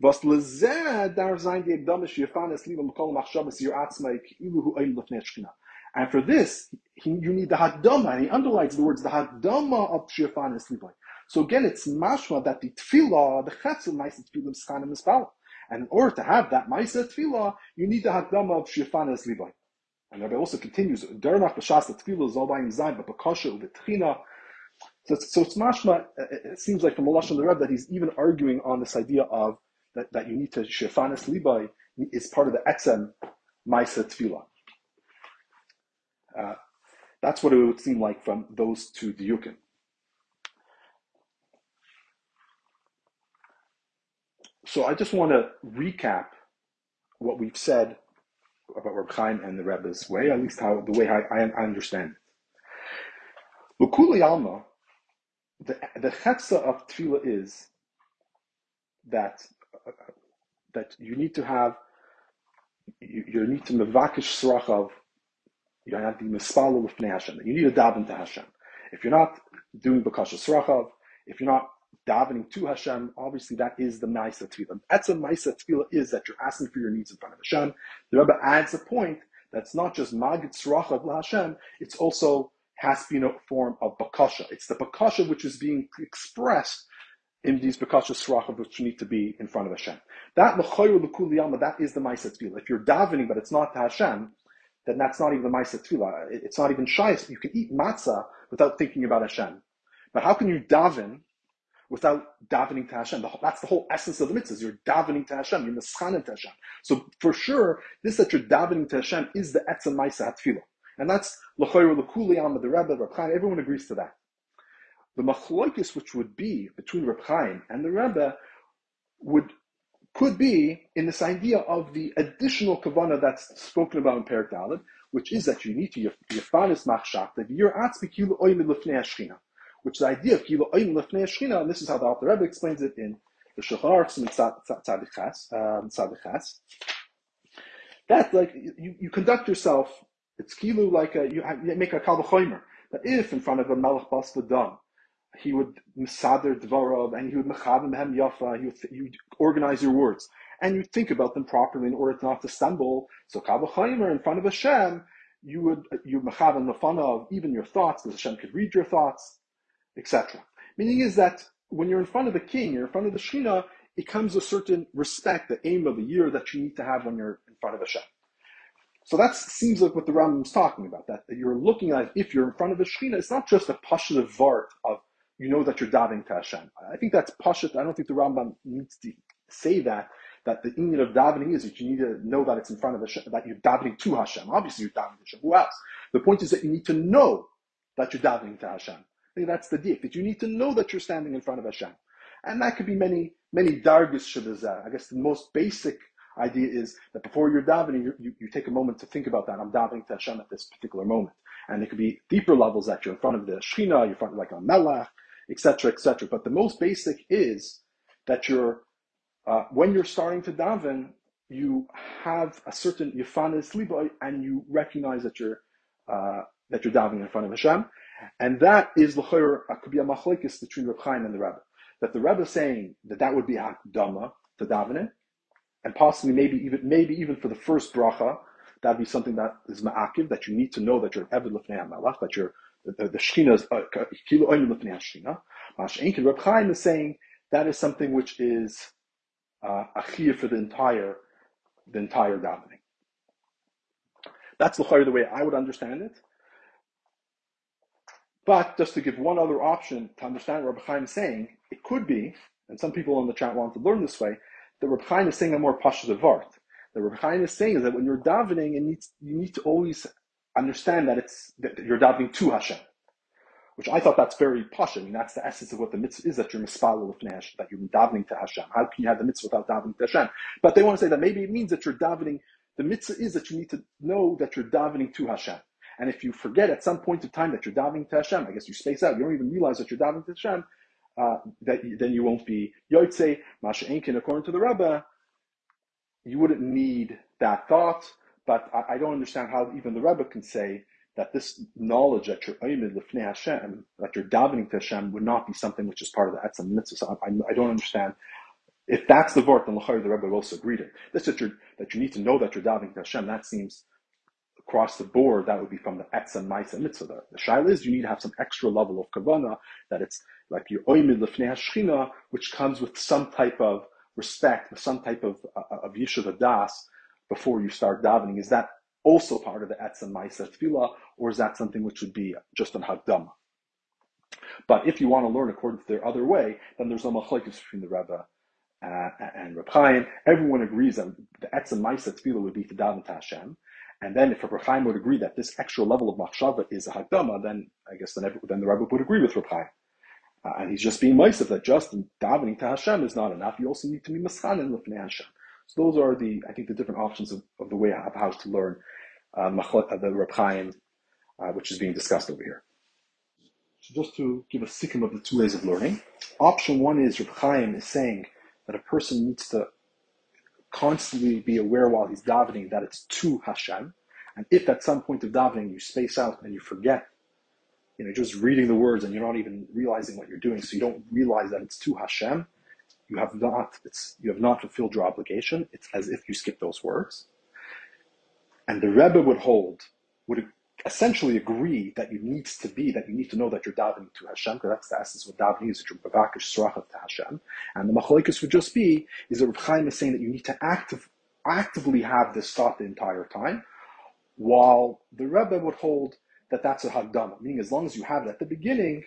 Was lezeh dar zayin di ekdam sheyafan es liva mekol ki'ilu hu oim lefnei shchina. And for this, he, you need the hadama, and he underlines the words the hadama of sheyafan es liva. So again, it's mashma that the tefillah, the chetzel ma'aser tefillah mischan and mispala. And in order to have that ma'aser tefillah, you need the hadama of sheyafan es liva. And Rabbi also continues, Dernach b'shas the tefillah zolbayim zayin, but b'kosha u'b'tchina, so so it's mashma, it seems like from Allah and the Rebbe that he's even arguing on this idea of that, that you need to shefanis libai is part of the etzem ma'isa tefillah. Uh, That's what it would seem like from those two diukim. So I just want to recap what we've said about Reb Chaim and the Rebbe's way, at least how the way I, I understand it. Alma, the the chetza of tefillah is that uh, that you need to have you, you need to mevakish srachav. You have to mispalo l'fnei Hashem. You need to daven to Hashem. If you're not doing bakasha srachav, if you're not davening to Hashem, obviously that is the Maisa Tefillah. Etzem Maisa Tefillah is that you're asking for your needs in front of Hashem. The Rebbe adds a point that's not just Magid Srachav Hashem, it's also has been a form of Bakasha. It's the Bakasha which is being expressed in these Bakasha Srachav which need to be in front of Hashem. That L'kuli that is the Maisa Tefillah. If you're davening but it's not to Hashem, then that's not even the Maisa Tefillah. It's not even Shais. You can eat matzah without thinking about Hashem. But how can you daven without davening to Hashem. That's the whole essence of the mitzvahs. You're davening to Hashem. You're mischanim to Hashem. So for sure, this that you're davening to Hashem is the etzem ma'isa hatfilah. And that's l'choyer l'kuli the Rebbe, Reb Chaim, everyone agrees to that. The machloikis which would be between Reb Chaim and the Rebbe would could be in this idea of the additional kavana that's spoken about in Perik Dalet, which is that you need to yafanis machshakta, you're atzbikilu oimid lefnei which is the idea of Kilo Oim Lefnei Shechina, and this is how the Alter Rebbe explains it in the Shulchan Aruch Tzadichas. Um, that like you, you conduct yourself, it's Kilo like a, you, you make a Kalvachomer. That if in front of a Melech Bas Vadam, he would misader dvarov and he would mechavim hem yafa. He would, organize your words and you think about them properly in order not to stumble. So kavachaymer in front of Hashem, you would you mechavim of even your thoughts because Hashem could read your thoughts etc. Meaning is that when you're in front of the king, you're in front of the Shina, it comes a certain respect, the aim of the year that you need to have when you're in front of Hashem. So that seems like what the Rambam is talking about, that, that you're looking at if you're in front of the Shekhinah, it's not just a pashat vart of you know that you're davening to Hashem. I think that's pashat. I don't think the Rambam needs to say that, that the union of davening is that you need to know that it's in front of Hashem, that you're davening to Hashem. Obviously you're davening to Hashem. Who else? The point is that you need to know that you're davening to Hashem think that's the deep, that you need to know that you're standing in front of Hashem. And that could be many, many dargis shabazah. I guess the most basic idea is that before you're davening, you, you, you, take a moment to think about that. I'm davening to Hashem at this particular moment. And it could be deeper levels that you're in front of the Shechina, you're in front of like a Melech, etc., etc. But the most basic is that you're, uh, when you're starting to daven, you have a certain yifanis liboy and you recognize that you're, uh, that you're davening in front of Hashem. And that is l'chayr could be a machlekes between Reb Chaim and the Rebbe. That the Rebbe is saying that that would be hakdama to davening, and possibly maybe even maybe even for the first bracha, that'd be something that is ma'akiv that you need to know that you're eved lefnei malach, that you're the, the shechina is uh, oinu lefnei shechina. Masha'inkin Reb Chaim is saying that is something which is uh, achiyah for the entire the entire davening. That's the the way I would understand it. But just to give one other option to understand what Rabbi Chaim is saying, it could be, and some people in the chat want to learn this way, that Rabbi Chaim is saying a more positive vart. The Rabbi Chaim is saying is that when you're davening, it needs, you need to always understand that it's that you're davening to Hashem, which I thought that's very posh. I mean, that's the essence of what the mitzvah is that you're mispal with Hashem, that you're davening to Hashem. How can you have the mitzvah without davening to Hashem? But they want to say that maybe it means that you're davening. The mitzvah is that you need to know that you're davening to Hashem. And if you forget at some point of time that you're davening to Hashem, I guess you space out, you don't even realize that you're davening to Hashem, uh, that then you won't be Yotze, Masha Enkin, according to the Rebbe, you wouldn't need that thought, but I, I, don't understand how even the Rebbe can say that this knowledge that you're Oymid Lefnei Hashem, that you're davening to Hashem, would not be something which is part of the Etzem Mitzvah. So I, I, don't understand. If that's the Vort, then the Rebbe also agreed it. This that, that you need to know that you're davening to Hashem, that seems across the board, that would be from the Etz Etzem Maisa Mitzvah. The, Shaila is you need to have some extra level of Kavana, that it's like your Oimid Lefnei Hashchina, which comes with some type of respect, with some type of, uh, of Yishuv Das before you start davening. Is that also part of the Etzem Maisa Tefillah, or is that something which would be just an Hagdama? But if you want to learn according to their other way, then there's no machlekes between the Rebbe uh, and Reb Chaim. Everyone agrees that the Etzem Maisa Tefillah would be to daven to Hashem. And then if Reb Chaim would agree that this extra level of machshava is a hagdama, then I guess then, then the rabbi would agree with Reb Chaim. Uh, and he's just being Moisef that just davening to Hashem is not enough. You also need to be Maschanin Lefnei Hashem. So those are the, I think, the different options of, of the way of how to learn uh, uh the Reb Chaim, uh, which is being discussed over here. So just to give a sikkim of the two ways of learning, option one is Reb Chaim is saying that a person needs to constantly be aware while he's davening that it's to Hashem. And if at some point of davening you space out and you forget you know, just reading the words and you're not even realizing what you're doing, so you don't realize that it's to Hashem. You have not, it's, you have not fulfilled your obligation. It's as if you skip those words. And the Rebbe would hold, would essentially agree that you need to be, that you need to know that you're davening to Hashem, because that's the essence of what davening is, that you're bavakish to Hashem. And the machlokes would just be, is that Reb Chaim is saying that you need to active, actively have this thought the entire time, while the Rebbe would hold that that's a Hagdama, meaning as long as you have it at the beginning,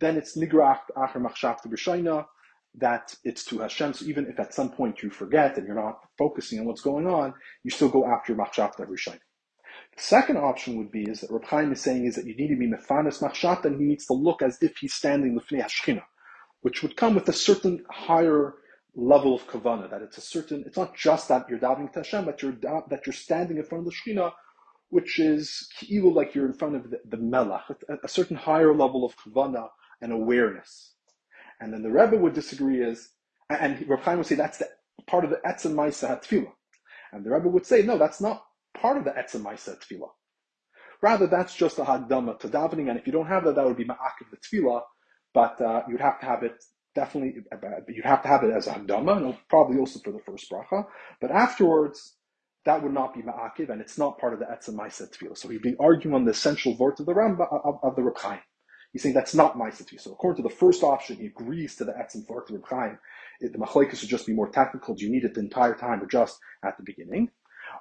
then it's Nigrach Acher Machshav to B'Shaina, that it's to Hashem. So even if at some point you forget and you're not focusing on what's going on, you still go after Machshav to B'Shaina. Second option would be is that Reb Chaim is saying is that you need to be mefanis machshat and he needs to look as if he's standing lifnei hashchina, which would come with a certain higher level of kavana. That it's a certain. It's not just that you're davening to Hashem, but you're that you're standing in front of the shechina which is ki'ilu like you're in front of the, the melach, a, a, certain higher level of kavana and awareness. And then the Rebbe would disagree is, and Rav Chaim would say that's the part of the etzem ma'isa hatfila. And the Rebbe would say, no, that's not part of the etzem ma'isa tefillah. Rather, that's just a hadama to davening, and if you don't have that, that would be ma'akiv the tefillah, but uh, you'd have to have it definitely, uh, you'd have to have it as a hadama, and probably also for the first bracha. But afterwards, that would not be ma'akiv, and it's not part of the etzem ma'isa tefillah. So he'd be arguing on the essential vort of the Rambam of, of the Reb. He's saying that's not ma'isa tefillah. So according to the first option, he agrees to the etzem vort of Reb. The machlekes would just be more technical. Do you need it the entire time or just at the beginning?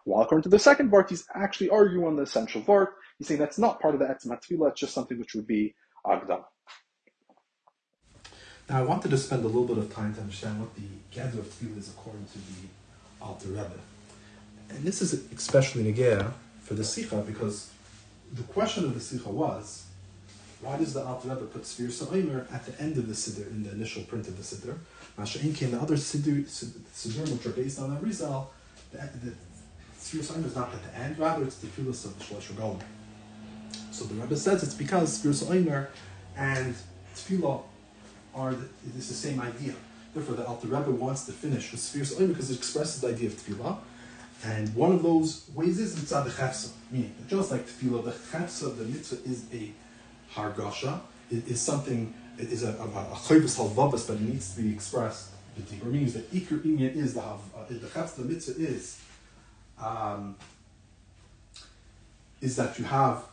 While according to the second vort, he's actually arguing on the essential vort. He's saying that's not part of the etzem tefillah. It's just something which would be agdam. Now, I wanted to spend a little bit of time to understand what the gather of tefillah is according to the Alter Rebbe and this is especially negea for the Sicha because the question of the Sicha was, why does the Alter Rebbe put Sfir Sa'imer at the end of the Siddur, in the initial print of the Siddur? Masha'in came the other Siddur, Siddur which are based on the Rizal, the, the Sa'imer is not at the end, rather it's the Filas of the Shlosh Regalim. So the Rebbe says it's because Sfir Sa'imer and Tefillah are the, it is the same idea. Therefore, the Alter Rebbe wants to finish with Sfir Sa'imer because it expresses the idea of Tefillah, and one of those ways is mitzvah the chefsa, meaning that just like tefillah, the chefsa, of the mitzvah is a hargasha, it is something, it is a, a, a but it needs to be expressed. The deeper means that ikr inyan is the hav, uh, the chefsa, the mitzvah is, um, is that you have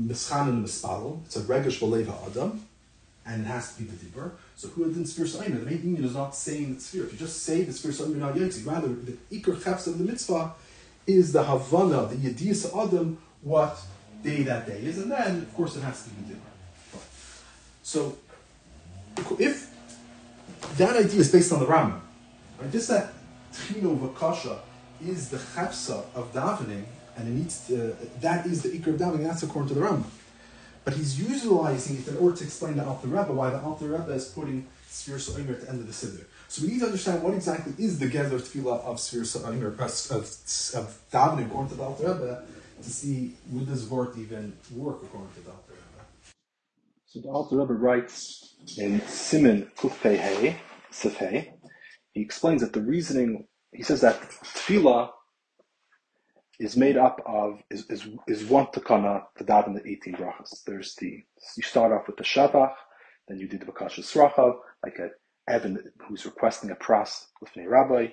mischan and mispalel, it's a regesh v'leva adam, and it has to be the deeper. So who didn't sphere Sa'imah? The main thing is not saying the sphere. If you just say the sphere Sa'imah, not Yotzi. Rather, the Iker Chefs of the mitzvah is the Havana, the Yediyas Adam, what day that day is. And then, of course, it has to be different. So, if that idea is based on the Rambam, right, this that Tchino Vakasha is the Chefsa of davening, and it needs to, that is the Iker of davening, that's according to the Rambam. But he's utilizing it in order to explain the Alter Rebbe, why the Alter Rebbe is putting Sfir So'imer at the end of the Siddur. So we need to understand what exactly is the Gezer Tefillah of Sfir So'imer, of, of davening according to the Alter Rebbe, to see would this word even work according to the Alter Rebbe. So the Alter Rebbe writes in Simin Kufei Sefei, he explains that the reasoning, he says that Tefillah is made up of is is, is one takana to daven the eighteen brachas. There's the you start off with the shavach, then you do the bakasha srachav, like a Evan who's requesting a pras with rabbi,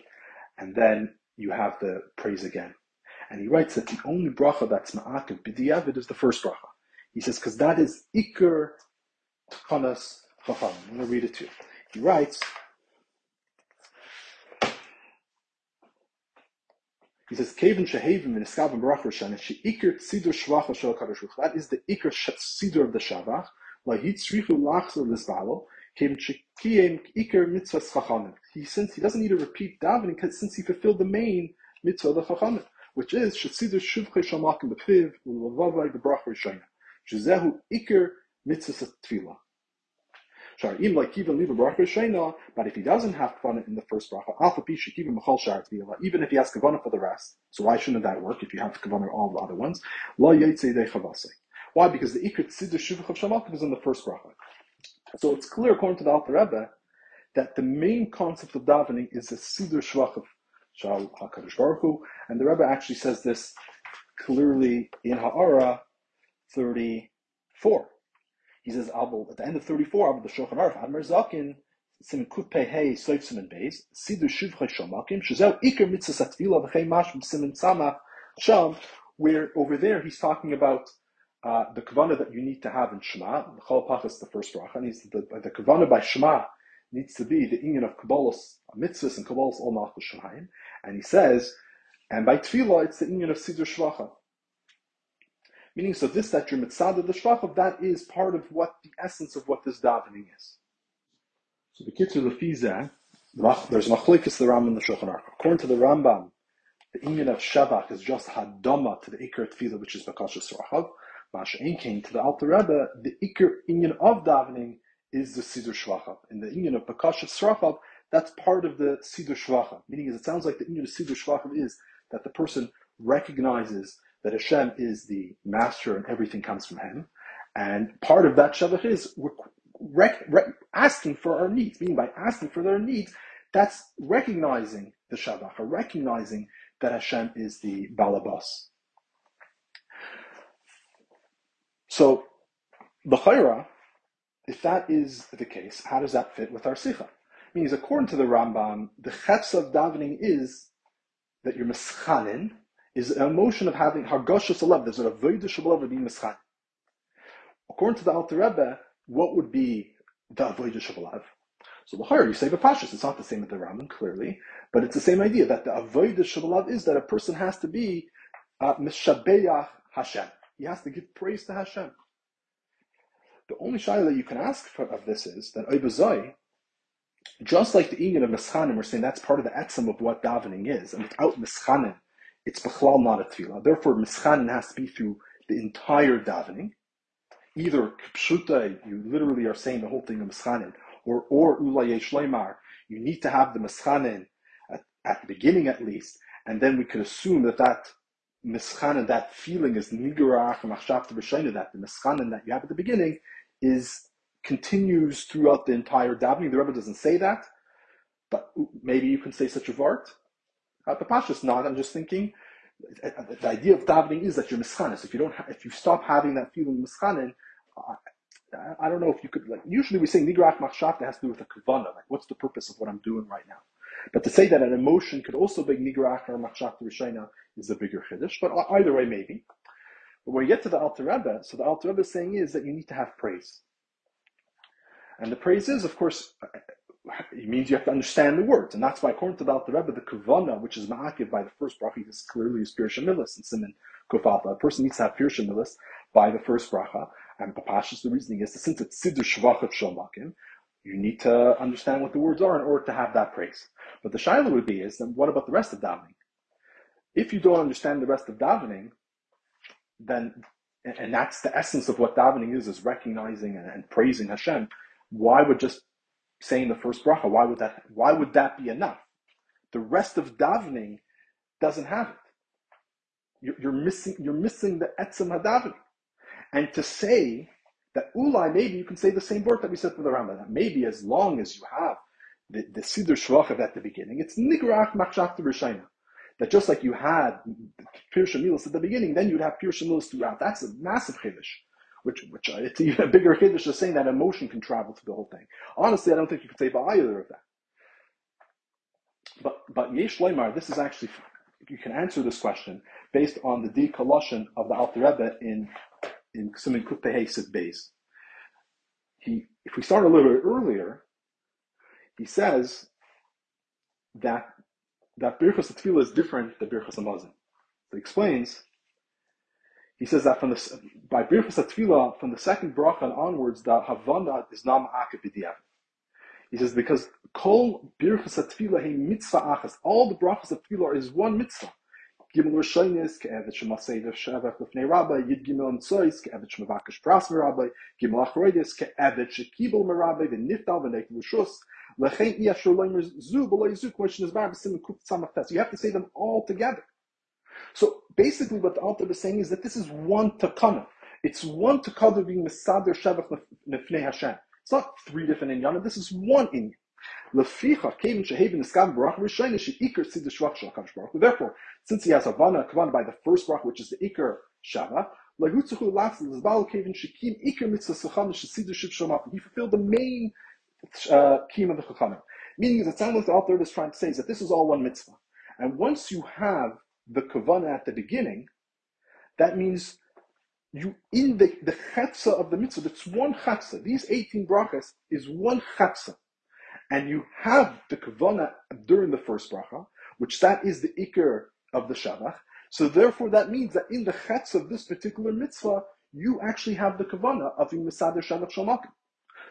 and then you have the praise again. And he writes that the only bracha that's ma'akiv b'diavad is the first bracha. He says because that is ikr takanas chacham. I'm going to read it to you. He writes He says, Kevin Shehevim in Iskavim Baruch Hashem, she ikir tzidur shvacha shel kadosh That is the ikir tzidur of the shavach. La yitzrichu lachzer lisbalo. Kevin shekiyem ikir mitzvah chachamim. He since he doesn't need to repeat davening since he fulfilled the main mitzvah of the chachamim. which is Shetzidur Shivche Shamakim B'Tviv U'Lavavai B'Brach Rishayna. Shezehu Iker Mitzvah Tefillah. Shar im like even leave a bracha shayna, but if he doesn't have kavana in the first bracha, alpha even even if he has kavana for the rest. So why shouldn't that work if you have kavana all the other ones? Why? Because the ikrit siddur shuvach of shamakim is in the first bracha. So it's clear according to the Alter Rebbe that the main concept of davening is the siddur shvach of Shal Hakadosh Baruch Hu, and the Rebbe actually says this clearly in Ha'ara 34. He says, Abel, at the end of 34, Abel the Shulchan Aruch, Admar Zakin, Simen Kut Pei Hey, Soif Simen Beis, Sidu Shivchai Shomakim, Shazel Iker Mitzvah Satvila, V'chei Mash, Simen Tzamach, Sham, where over there he's talking about uh, the kavana that you need to have in Shema. The Chol Pachas, the first bracha, and the, the kavana by Shema needs to be the union of Kabbalah's mitzvahs and Kabbalah's all Malchus Shemayim. And he says, and by Tefillah, it's the union of Sidur Shvacha. Meaning, so this that you're mitzvah the that is part of what the essence of what this davening is. So the kitzur lefizah, there's machlekes the Rambam and the Shulchan Aruch. According to the Rambam, the inyan of shavach is just hadama to the ikar tefillah, which is bakashas rachav. Masha'in came to the Alter Rebbe, the ikar inyan of davening is the sidur shvachav. In the inyan of bakashas rachav, that's part of the sidur shvachav. Meaning, is it sounds like the inyan of sidur shvachav is that the person recognizes that Hashem is the master and everything comes from Him. And part of that Shabbat is rec- rec- asking for our needs, meaning by asking for their needs, that's recognizing the Shabbat, or recognizing that Hashem is the Balabas. So, B'chaira, if that is the case, how does that fit with our Sicha? Means according to the Rambam, the chetz of davening is that you're mischanin, is an emotion of having hargashas alav. There's a avodah shabalav being mischan. According to the Alter Rebbe, what would be the avodah shabalav? So the you say b'pashas. It's not the same as the Rambam, clearly, but it's the same idea that the avodah shabalav is that a person has to be uh, Hashem. He has to give praise to Hashem. The only shayla that you can ask for, of this is that Oibazoi, just like the Inyan of Mischanim, we're saying that's part of the etzem of what davening is, and without Mischanim, it's bechlal not a tefillah. Therefore, mischanin has to be through the entire davening. Either pshuta, you literally are saying the whole thing of mischanin, or or ulay shleimar, you need to have the mischanin at, at the beginning at least, and then we could assume that that mischanin, that feeling is nigarach machshavta b'shayna, that the mischanin that you have at the beginning is continues throughout the entire davening. The Rebbe doesn't say that, but maybe you can say such a vart. Uh, the Pasha's not. I'm just thinking uh, uh, the idea of davening is that you're mischanis. If you don't, ha- if you stop having that feeling mischanin, uh, I don't know if you could. Like usually we say nigrach machshavta has to do with a kavana. Like what's the purpose of what I'm doing right now? But to say that an emotion could also be nigrach or machshavta rishayna is a bigger chiddush. But either way, maybe. But when you get to the Alter Rebbe, so the Alter Rebbe is saying is that you need to have praise. And the praise is, of course, it means you have to understand the words, and that's why, according to the Rebbe, the kavana, which is ma'akiv by the first bracha, is clearly is pirsha milis and simin kofalta. A person needs to have pirsha milis by the first bracha, and papashas, the reasoning is that since it's siddur shvachat shomakim, you need to understand what the words are in order to have that praise. But the shaila would be is, then what about the rest of davening? If you don't understand the rest of davening, then, and that's the essence of what davening is, is recognizing and, and praising Hashem, why would just saying the first bracha. Why would that? Why would that be enough? The rest of davening doesn't have it. You're, you're missing. You're missing the etzem hadavening. And to say that ulai, maybe you can say the same word that we said for the Rambam. Maybe as long as you have the, the siddur shvachav at the beginning, it's nigrach machshavta rishayna. That just like you had Pirsha Milas at the beginning, then you'd have Pirsha Milas throughout. That's a massive chiddush which which uh, it's even a bigger chiddush just saying that emotion can travel through the whole thing. Honestly, I don't think you could say either of that. But but Yesh Leimar, this is actually you can answer this question based on the decollusion of the Alter Rebbe in in Simin Kutehei Beis. He if we start a little bit earlier, he says that that Birchas Tefillah is different than Birchas Hamazon. So he explains he says that from the by Birchas Tefillah, from the second bracha onwards, the Havana is not ma'akif He says because kol Birchas Tefillah he mitzvah achas. All the brachas of Tefillah is one mitzvah. Gimel Rishonis, Ke'evet Shevach Lefnei Rabbi, Yid Gimel Ke'evet Shemavakish Pras Merabbi, Gimel Ke'evet Shekibel Merabbi, V'niftal V'nek L'shus, L'chein Yashur Loimer Zu, Bar, B'sim You have to say them all together. So basically what the author is saying is that this is one takana. It's one takana being Mesader Shevach Lefnei Hashem. It's not three different inyanim, this is one inyan. Therefore, since he has Havana Kavan by the first brach, which is the Iker Shava, he fulfilled the main uh, of the Chachamim. Meaning, sounds like the author is trying to say is that this is all one mitzvah. And once you have the Kavana at the beginning, that means you in the, the chetza of the mitzvah, it's one chetza. These 18 brachas is one chetza and you have the kavana during the first bracha, which that is the ikr of the shabach. So therefore, that means that in the chetz of this particular mitzvah, you actually have the kavana of the misader shabach shamakim.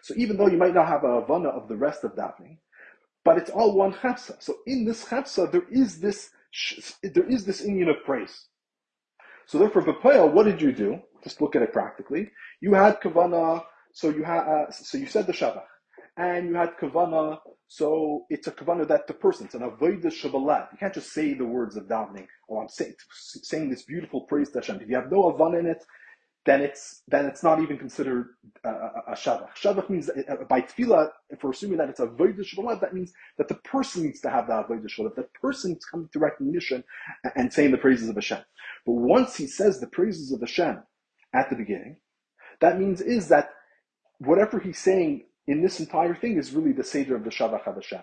So even though you might not have a havana of the rest of davening, but it's all one chetza. So in this chetza, there is this there is this union of praise. So therefore, B'Poel, what did you do? Just look at it practically. You had kavana, so you had uh, so you said the shabach and you had kavana, so it's a kavana that the person, it's an avodah shabbalat. You can't just say the words of davening. Oh, I'm saying, saying this beautiful praise to Hashem. If you have no avana in it, then it's then it's not even considered uh, uh, uh, a, a, a shavach. Shavach means uh, by tefillah, if we're assuming that it's a avodah that means that the person needs to have that avodah shabbalat. The person is coming to recognition and, saying the praises of Hashem. But once he says the praises of Hashem at the beginning, that means is that whatever he's saying in this entire thing is really the Seder of the Shavach HaVashem.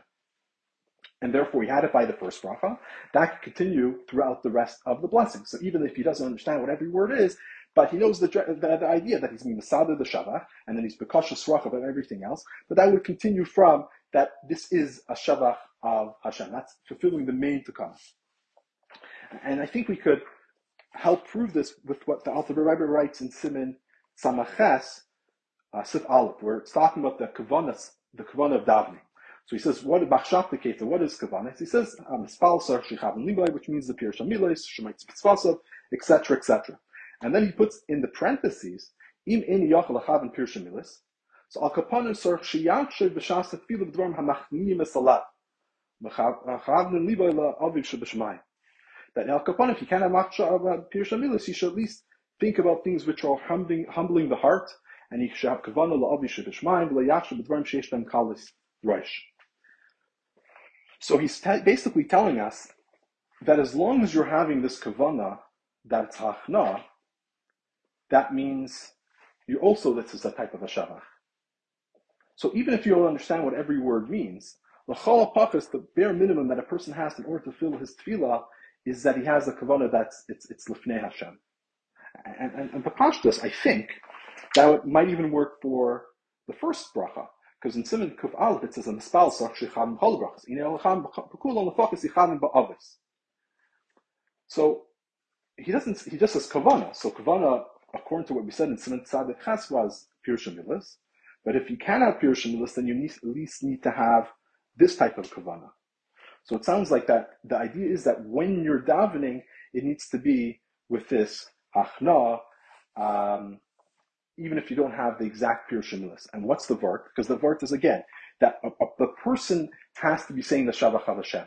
And therefore, he had it by the first bracha. That could continue throughout the rest of the blessing. So even if he doesn't understand what every word is, but he knows the, the, the idea that he's Masada the Shavach, and then he's Bekasha Srach about everything else, but that would continue from that this is a Shavach of Hashem. That's fulfilling the main come. And I think we could help prove this with what the Alter Rebbe writes in Simon Samaches, uh, Sif Aleph, where it's talking about the kavanas, the kavana of davening. So he says, what bachshat the what is kavanas? He says, um, which means the pir shamilis, shemait mitzvasav, etc., etc. And then he puts in the parentheses, im ein yachal achavim pir shamilis, so al b'shas esalat, sheb'shmayim. That al if you can't have shamilis, you should at least think about things which are humbling, humbling the heart, and he should have kavana la'avi shebishmayim v'layachshe b'dvarim sheish kalis roish. So he's basically telling us that as long as you're having this kavana that's hachna, that means you also this is a type of a shavach. So even if you don't understand what every word means, l'chol pachas, the bare minimum that a person has in order to fill his tefillah is that he has a kavana that's it's it's lifnei Hashem. And, and, and Pashtus, I think, that might even work for the first bracha, because in Simon Kuf Aleph it says on the spal sach shecham chol brachas. Ine elcham bekul on the focus. So he doesn't. He just says kavana. So kavana, according to what we said in Simon Tzadik Ches, was pirushamilis. But if you can have pirushamilis, then you need, at least need to have this type of kavana. So it sounds like that. The idea is that when you're davening, it needs to be with this achna. Um, even if you don't have the exact pure Shemilis. And what's the vart? Because the vart is again that a, a, the person has to be saying the Shavach Hashem.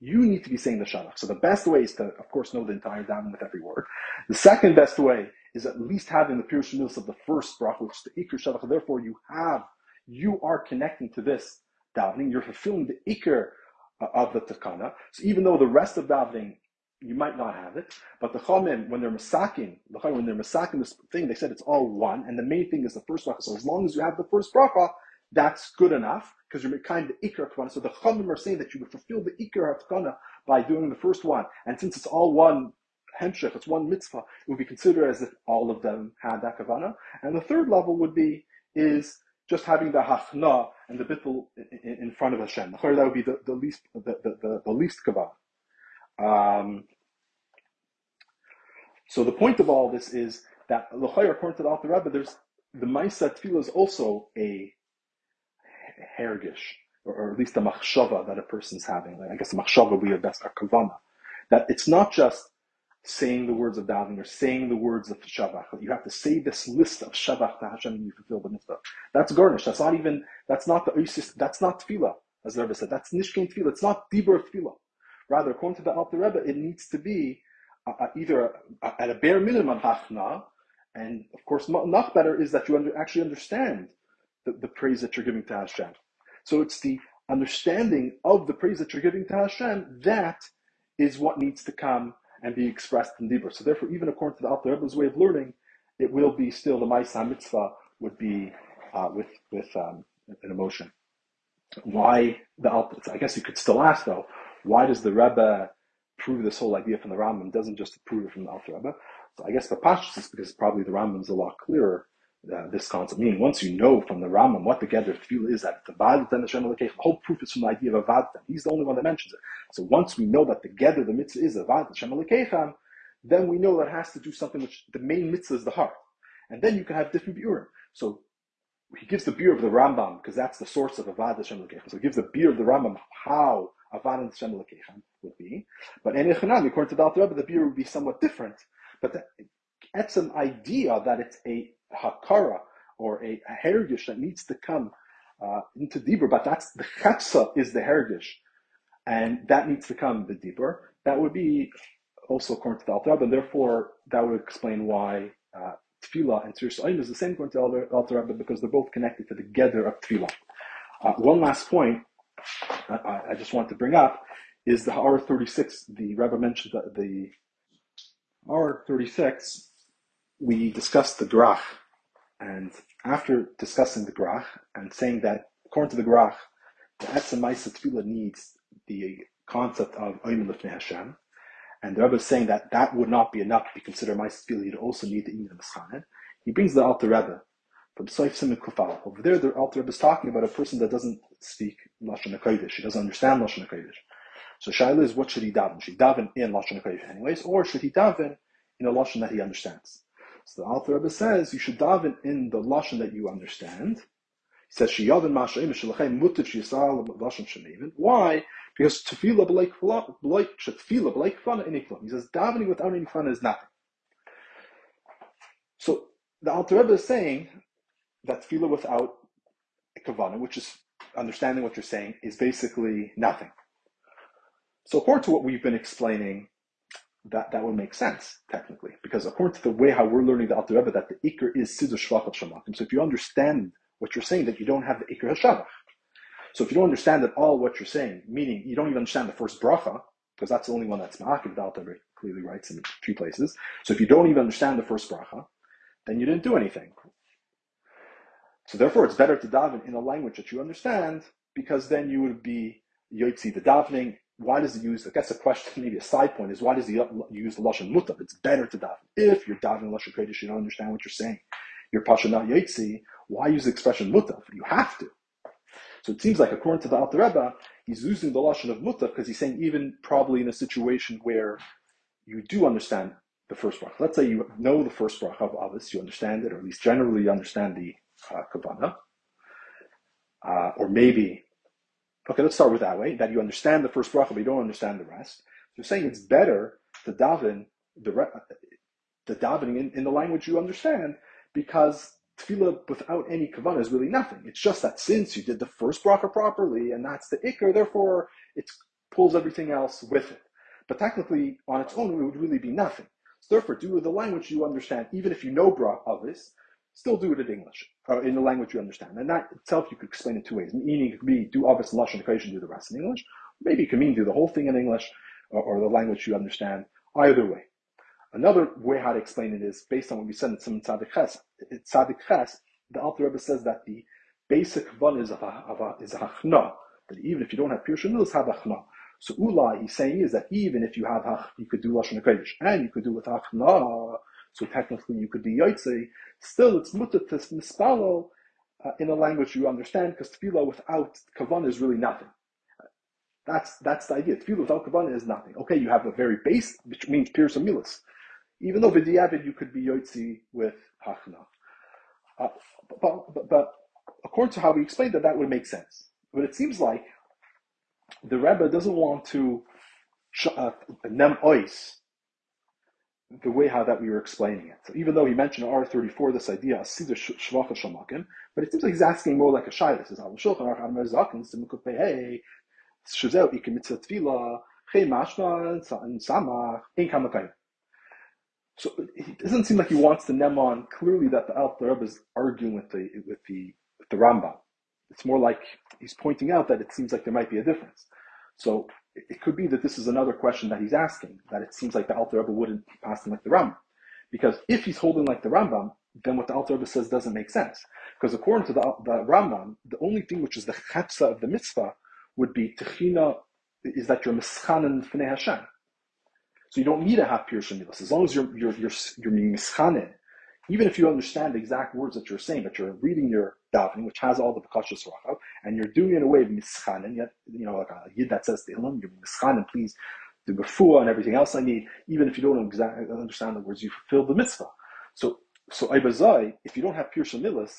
You need to be saying the Shavach. So the best way is to, of course, know the entire daven with every word. The second best way is at least having the pure Shemilis of the first bracha, which is the Iker Shavach. Therefore, you have, you are connecting to this davening. You're fulfilling the Iker uh, of the Takana. So even though the rest of davening you might not have it. But the Chomim, when they're masaking, the when they're masaking this thing, they said it's all one, and the main thing is the first bracha. So as long as you have the first bracha, that's good enough because you're kind of ikar kavana. So the Chomim are saying that you would fulfill the ikar kavana by doing the first one, and since it's all one hemshech, it's one mitzvah, it would be considered as if all of them had that kavana. And the third level would be is just having the hachna and the bittul in, front of Hashem. That would be the, the least the, the, the, the least kavana. Um, so the point of all this is that L'chayr, according to the Alter Rebbe, there's the Maisa Tefillah is also a hergish, or, or, at least a machshava that a person's having. Like, I guess a machshava would be a best a kavana. That it's not just saying the words of davening or saying the words of shabach. You have to say this list of shabach to Hashem and you fulfill the mitzvah. That's garnish. That's not even, that's not the oisis, that's not tefillah, as the Rebbe said. That's nishkein tefillah. It's not dibur tefillah. Rather, according to the Alter Rebbe, it needs to be uh, uh either uh, at a bare minimum hachna, and of course, much better is that you under, actually understand the, the praise that you're giving to Hashem. So it's the understanding of the praise that you're giving to Hashem that is what needs to come and be expressed in Dibur. So therefore, even according to the Alter Rebbe's way of learning, it will be still the Ma'isa Mitzvah would be uh, with with um, an emotion. Why the Alter? I guess you could still ask though, why does the Rebbe prove this whole idea from the Rambam? Doesn't just prove it from the Alter Rebbe. So I guess the Pashtus is because probably the Rambam is a lot clearer uh, this concept. Meaning, once you know from the Rambam what the Gather Tefillah is, that the the whole proof is from the idea of Avad. He's the only one that mentions it. So once we know that the Gather, the mitzvah is Avad Hashem then we know that has to do something which the main mitzvah is the heart. And then you can have different biurim. So he gives the beer of the Rambam because that's the source of Avad Hashem So he gives the beer of the Rambam how Avad Hashem would be. But in according to the Rebbe, the beer would be somewhat different. But the etzem idea that it's a hakara or a, a hergish that needs to come uh, into dibur, but that's the chatza is the hergish, and that needs to come the dibur. That would be also according to the Alter Rebbe, and therefore that would explain why uh, tefillah and Tzir is the same according to the Alter Rebbe because they're both connected to the gather of tefillah. Uh, one last point I, I, just want to bring up is the R thirty six. The Rebbe mentioned that the R thirty six. we discussed the grach and after discussing the Grach and saying that according to the Grach, the Etzem Maisa Tefillah needs the concept of Oymen Lifnei Hashem, and the Rebbe is saying that that would not be enough to be considered Maisa Tefillah, you'd also need the Inyan Mischanen. He brings the Alter Rebbe from Soif Simon Kufal. Over there, the Alter Rebbe is talking about a person that doesn't speak Lashon HaKodesh, he doesn't understand Lashon HaKodesh. So Shaila is, what should he daven? Should he daven in Lashon HaKodesh anyways, or should he daven in a Lashon that he understands? So the Alter Rebbe says you should daven in the lashon that you understand. He says sheyavin mashayim shalachem mutter yisal lashon shemevin. Why? Because tefillah b'leik tefillah b'leik fana. He says davening without any fun is nothing. So the Alter Rebbe is saying that tefillah without a kavanah, which is understanding what you're saying, is basically nothing. So according to what we've been explaining that, that would make sense, technically. Because according to the way how we're learning the Alter Rebbe, that the Iker is Siddur Shvach Shamakim. So if you understand what you're saying, that you don't have the Iker HaShavach. So if you don't understand at all what you're saying, meaning you don't even understand the first bracha, because that's the only one that's Ma'akiv, the Alter Rebbe clearly writes in three places. So if you don't even understand the first bracha, then you didn't do anything. So therefore, it's better to daven in a language that you understand, because then you would be Yotzi the davening, why does he use? Guess a question, maybe a side point, is why does he use the lashon mutav? It's better to daven. If you're davening lashon kodesh, you don't understand what you're saying. You're pasha not yotzi. Why use the expression mutav? You have to. So it seems like, according to the Alter Rebbe, he's using the lashon of mutav because he's saying even probably in a situation where you do understand the first bracha. Let's say you know the first bracha of Avis, you understand it, or at least generally you understand the uh, kavanah, uh, or maybe Okay, let's start with that way, that you understand the first bracha, but you don't understand the rest. So you're saying it's better to daven the, re- the davening in, in the language you understand because tefillah without any kavanah is really nothing. It's just that since you did the first bracha properly, and that's the ikr, therefore it pulls everything else with it. But technically, on its own, it would really be nothing. So therefore, do the language you understand, even if you know bracha of this, still do it in English, or in the language you understand. And that itself you could explain in two ways. Meaning it could be do and Lashon equation, do the rest in English. Maybe it could mean do the whole thing in English or, or, the language you understand. Either way. Another way how to explain it is based on what we said in Simon Tzadik Ches. Tzadik Ches, the Alter Rebbe says that the basic one is a, of a, is a hachna, that even if you don't have pure shanus, have hachna. So Ula, he's saying is that even if you have hach, you could do Lashon Kodesh, and you could do with hachna, so technically you could be Yotze, still it's mutter to mispalo uh, in a language you understand, because tefillah without kavanah is really nothing. That's that's the idea. Tefillah without kavanah is nothing. Okay, you have a very base, which means pierce milas. Even though v'diavad you could be Yotze with hachna. Uh, but, but, but, according to how we explained that, that would make sense. But it seems like the Rebbe doesn't want to uh, nem ois the way how that we were explaining it. So even though he mentioned R34 this idea but it seems like he's asking more like a Samach In Kamakayim. So it doesn't seem like he wants to nem on clearly that the Alter Rebbe is arguing with the with the with the Rambam. It's more like he's pointing out that it seems like there might be a difference. So it could be that this is another question that he's asking, that it seems like the Alter Rebbe wouldn't pass him like the Rambam. Because if he's holding like the Rambam, then what the Alter Rebbe says doesn't make sense. Because according to the, the Rambam, the only thing which is the chepsa of the mitzvah would be techina, is that you're mischanen fnei Hashem. So you don't need to have pure shemilas. As long as you're, you're, you're, you're even if you understand the exact words that you're saying, but you're reading your davening, which has all the bakashas rachav, and you're doing it in a way of mischanen, yet, you know, like a yid that says the ilam, you're mischanen, please do before and everything else I need, even if you don't exactly understand the words, you fulfill the mitzvah. So, so Ibazai, if you don't have pure shemilas,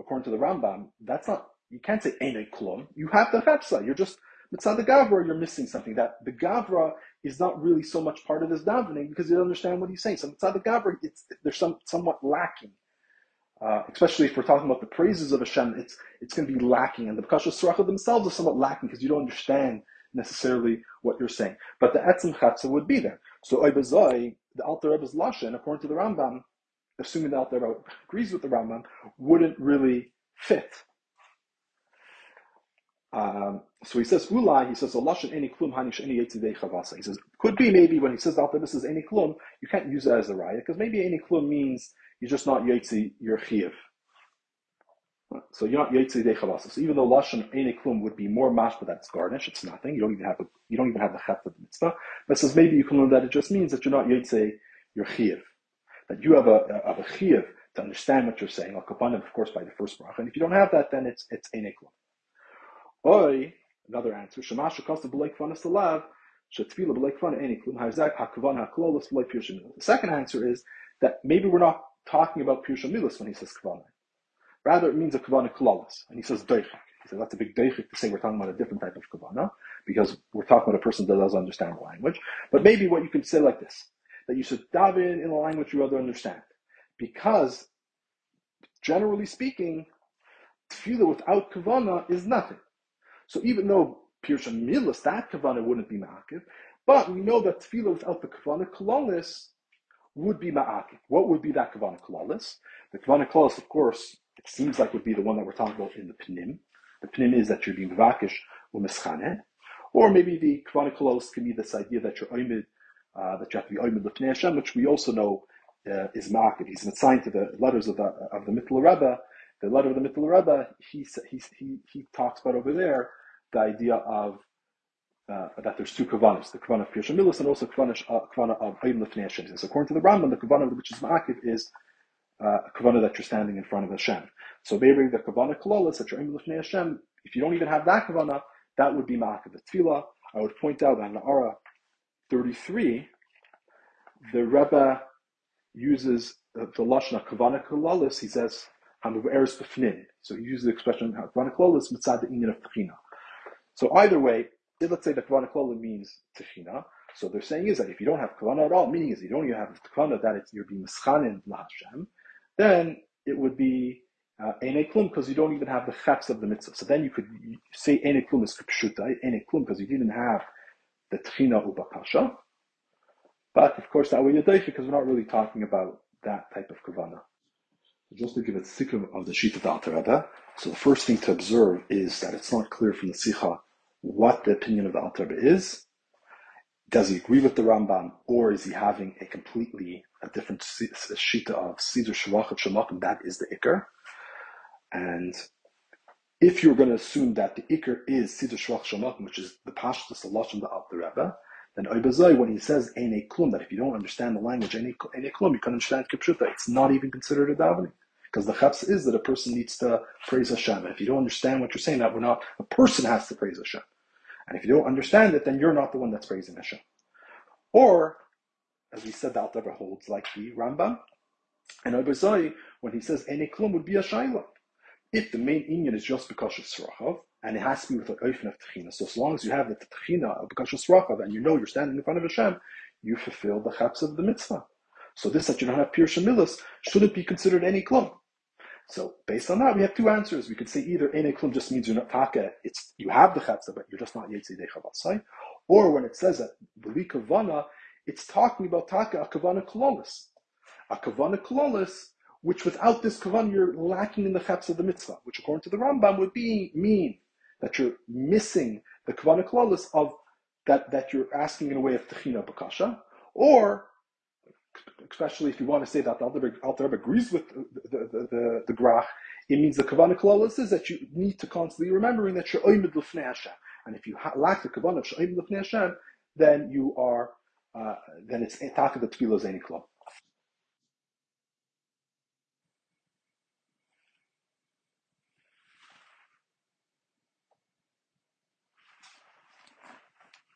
according to the Rambam, that's not, you can't say ene klum, you have the chepsa, you're just, mitzvah the gavra, you're missing something. That the gavra is not really so much part of this davening because you don't understand what he's saying. So mitzvah the gavra, it's there's some somewhat lacking. Uh, especially if we're talking about the praises of Hashem, it's it's going to be lacking, and the Bakashas Suracha themselves are somewhat lacking because you don't understand necessarily what you're saying. But the Etzim Chatza would be there. So Oibazai, the Alter Rebbe's Lashon, according to the Rambam, assuming the Alter Rebbe agrees with the Rambam, wouldn't really fit. Um, so he says ulai. He says lashon any klum hanish any chavasa. He says could be maybe when he says that this is any klum, you can't use it as a raya because maybe any klum means you're just not yetzi, you're. So you're not yetzidei chavasa. So even though lashon any klum would be more mash, but that's garnish, it's nothing. You don't even have a, you don't even have the chet of the mitzvah. But says maybe you can learn that it just means that you're not yetzi, you're. That you have a, a, a to understand what you're saying. Al kapanim, of course, by the first bracha. And if you don't have that, then it's it's klum. Oy, another answer, Shemasha Kosta B'leik Fanas Pir The second answer is that maybe we're not talking about Pir Shemilas when he says Kavana. Rather, it means a Kavana Klolos. And he says Deichik. He says that's a big Deichik to say we're talking about a different type of Kavana, because we're talking about a person that doesn't understand the language. But maybe what you could say like this, that you should dive in in a language you other understand. Because, generally speaking, tefillah without kavana is nothing. So even though Pirsha Milas, that Kavana wouldn't be Ma'akiv, but we know that Tefillah without the Kavana Kalalis would be Ma'akiv. What would be that Kavana Kalalis? The Kavana Kalalis, of course, it seems like would be the one that we're talking about in the Pnim. The Pnim is that you're being Vakish or Mischane. Or maybe the Kavana Kalalis can be this idea that you're Oimid, uh, that you have to be Oimid Lefnei Hashem, which we also know uh, is Ma'akiv. He's assigned to the letters of the, of the Mittler Rebbe, the letter of the Mittler Rebbe, he, he, he, he talks about over there the idea of uh, that there's two kavanas, the kavana of Pirsha Milas and also kavana, uh, kavana of Ayim Lefnei Hashem. So according to the Rambam, the kavana which is ma'akiv is uh, a kavana that you're standing in front of Hashem. So maybe the kavana kalalas that you're Ayim Lefnei Hashem, if you don't even have that kavana, that would be ma'akiv. The tefillah, I would point out that in Na'ara 33, the Rebbe uses uh, the lashon kavana kalalis. He says, "Hamav b'fnin." So he uses the expression kavana kalalis mitzad the inyan of tchina. So either way, let's say that Kavana Klola means Teshina. So they're saying is that if you don't have Kavana at all, meaning is you don't even have Kavana that it's, you're being Mischanin Hashem, then it would be uh, Klum because you don't even have the Chaps of the Mitzvah. So then you could say Ene Klum is Kipshuta, Ene Klum because you didn't have the Tchina Ubakasha. But of course that way you're because we're not really talking about that type of Kavana. Just to give a sikkim of the Shita Rebbe, so the first thing to observe is that it's not clear from the Sicha what the opinion of the Alter is. Does he agree with the Rambam, or is he having a completely a different shita of Siddur Shavachat Shemakim? That is the Iker. And if you're going to assume that the Iker is Siddur Shavachat Shemakim, which is the Pashtus, the Lashon, the Alter Rebbe, then Oibazai, when he says Eine Klum, that if you don't understand the language, Eine Klum, you can understand Kipshuta, it's not even considered a davening. Because the chaps is that a person needs to praise Hashem. And if you don't understand what you're saying, that we're not, a person has to praise Hashem. And if you don't understand it, then you're not the one that's praising Hashem. Or, as we said, the Alter holds like the Rambam. And Abazai, when he says any klum would be a shayla. If the main inyan is just because of srachav, and it has to be with an oifen of tchina, so as long as you have the tchina of because of srachav, and you know you're standing in front of Hashem, you fulfill the chaps of the mitzvah. So this that you don't have pure shemilas shouldn't be considered any klum. So based on that, we have two answers. We could say either any klum just means you're not taka, it's you have the chatzah, but you're just not yetzidei chavasai, or when it says that b'li kavana, it's talking about taka a kavana kololis, a kavana kololis, which without this kavana you're lacking in the chatz of the mitzvah, which according to the Rambam would be mean that you're missing the kavana kololis of that that you're asking in a way of techina bakasha, or especially if you want to say that the Alter agrees with the, the, the, the, grach, it means the Kavanah Klolis is that you need to constantly remembering that you're Lefnei Hashem. And if you lack the Kavanah of Oimid Lefnei Hashem, then you are, uh, then it's Taka the Tefillah Zeni.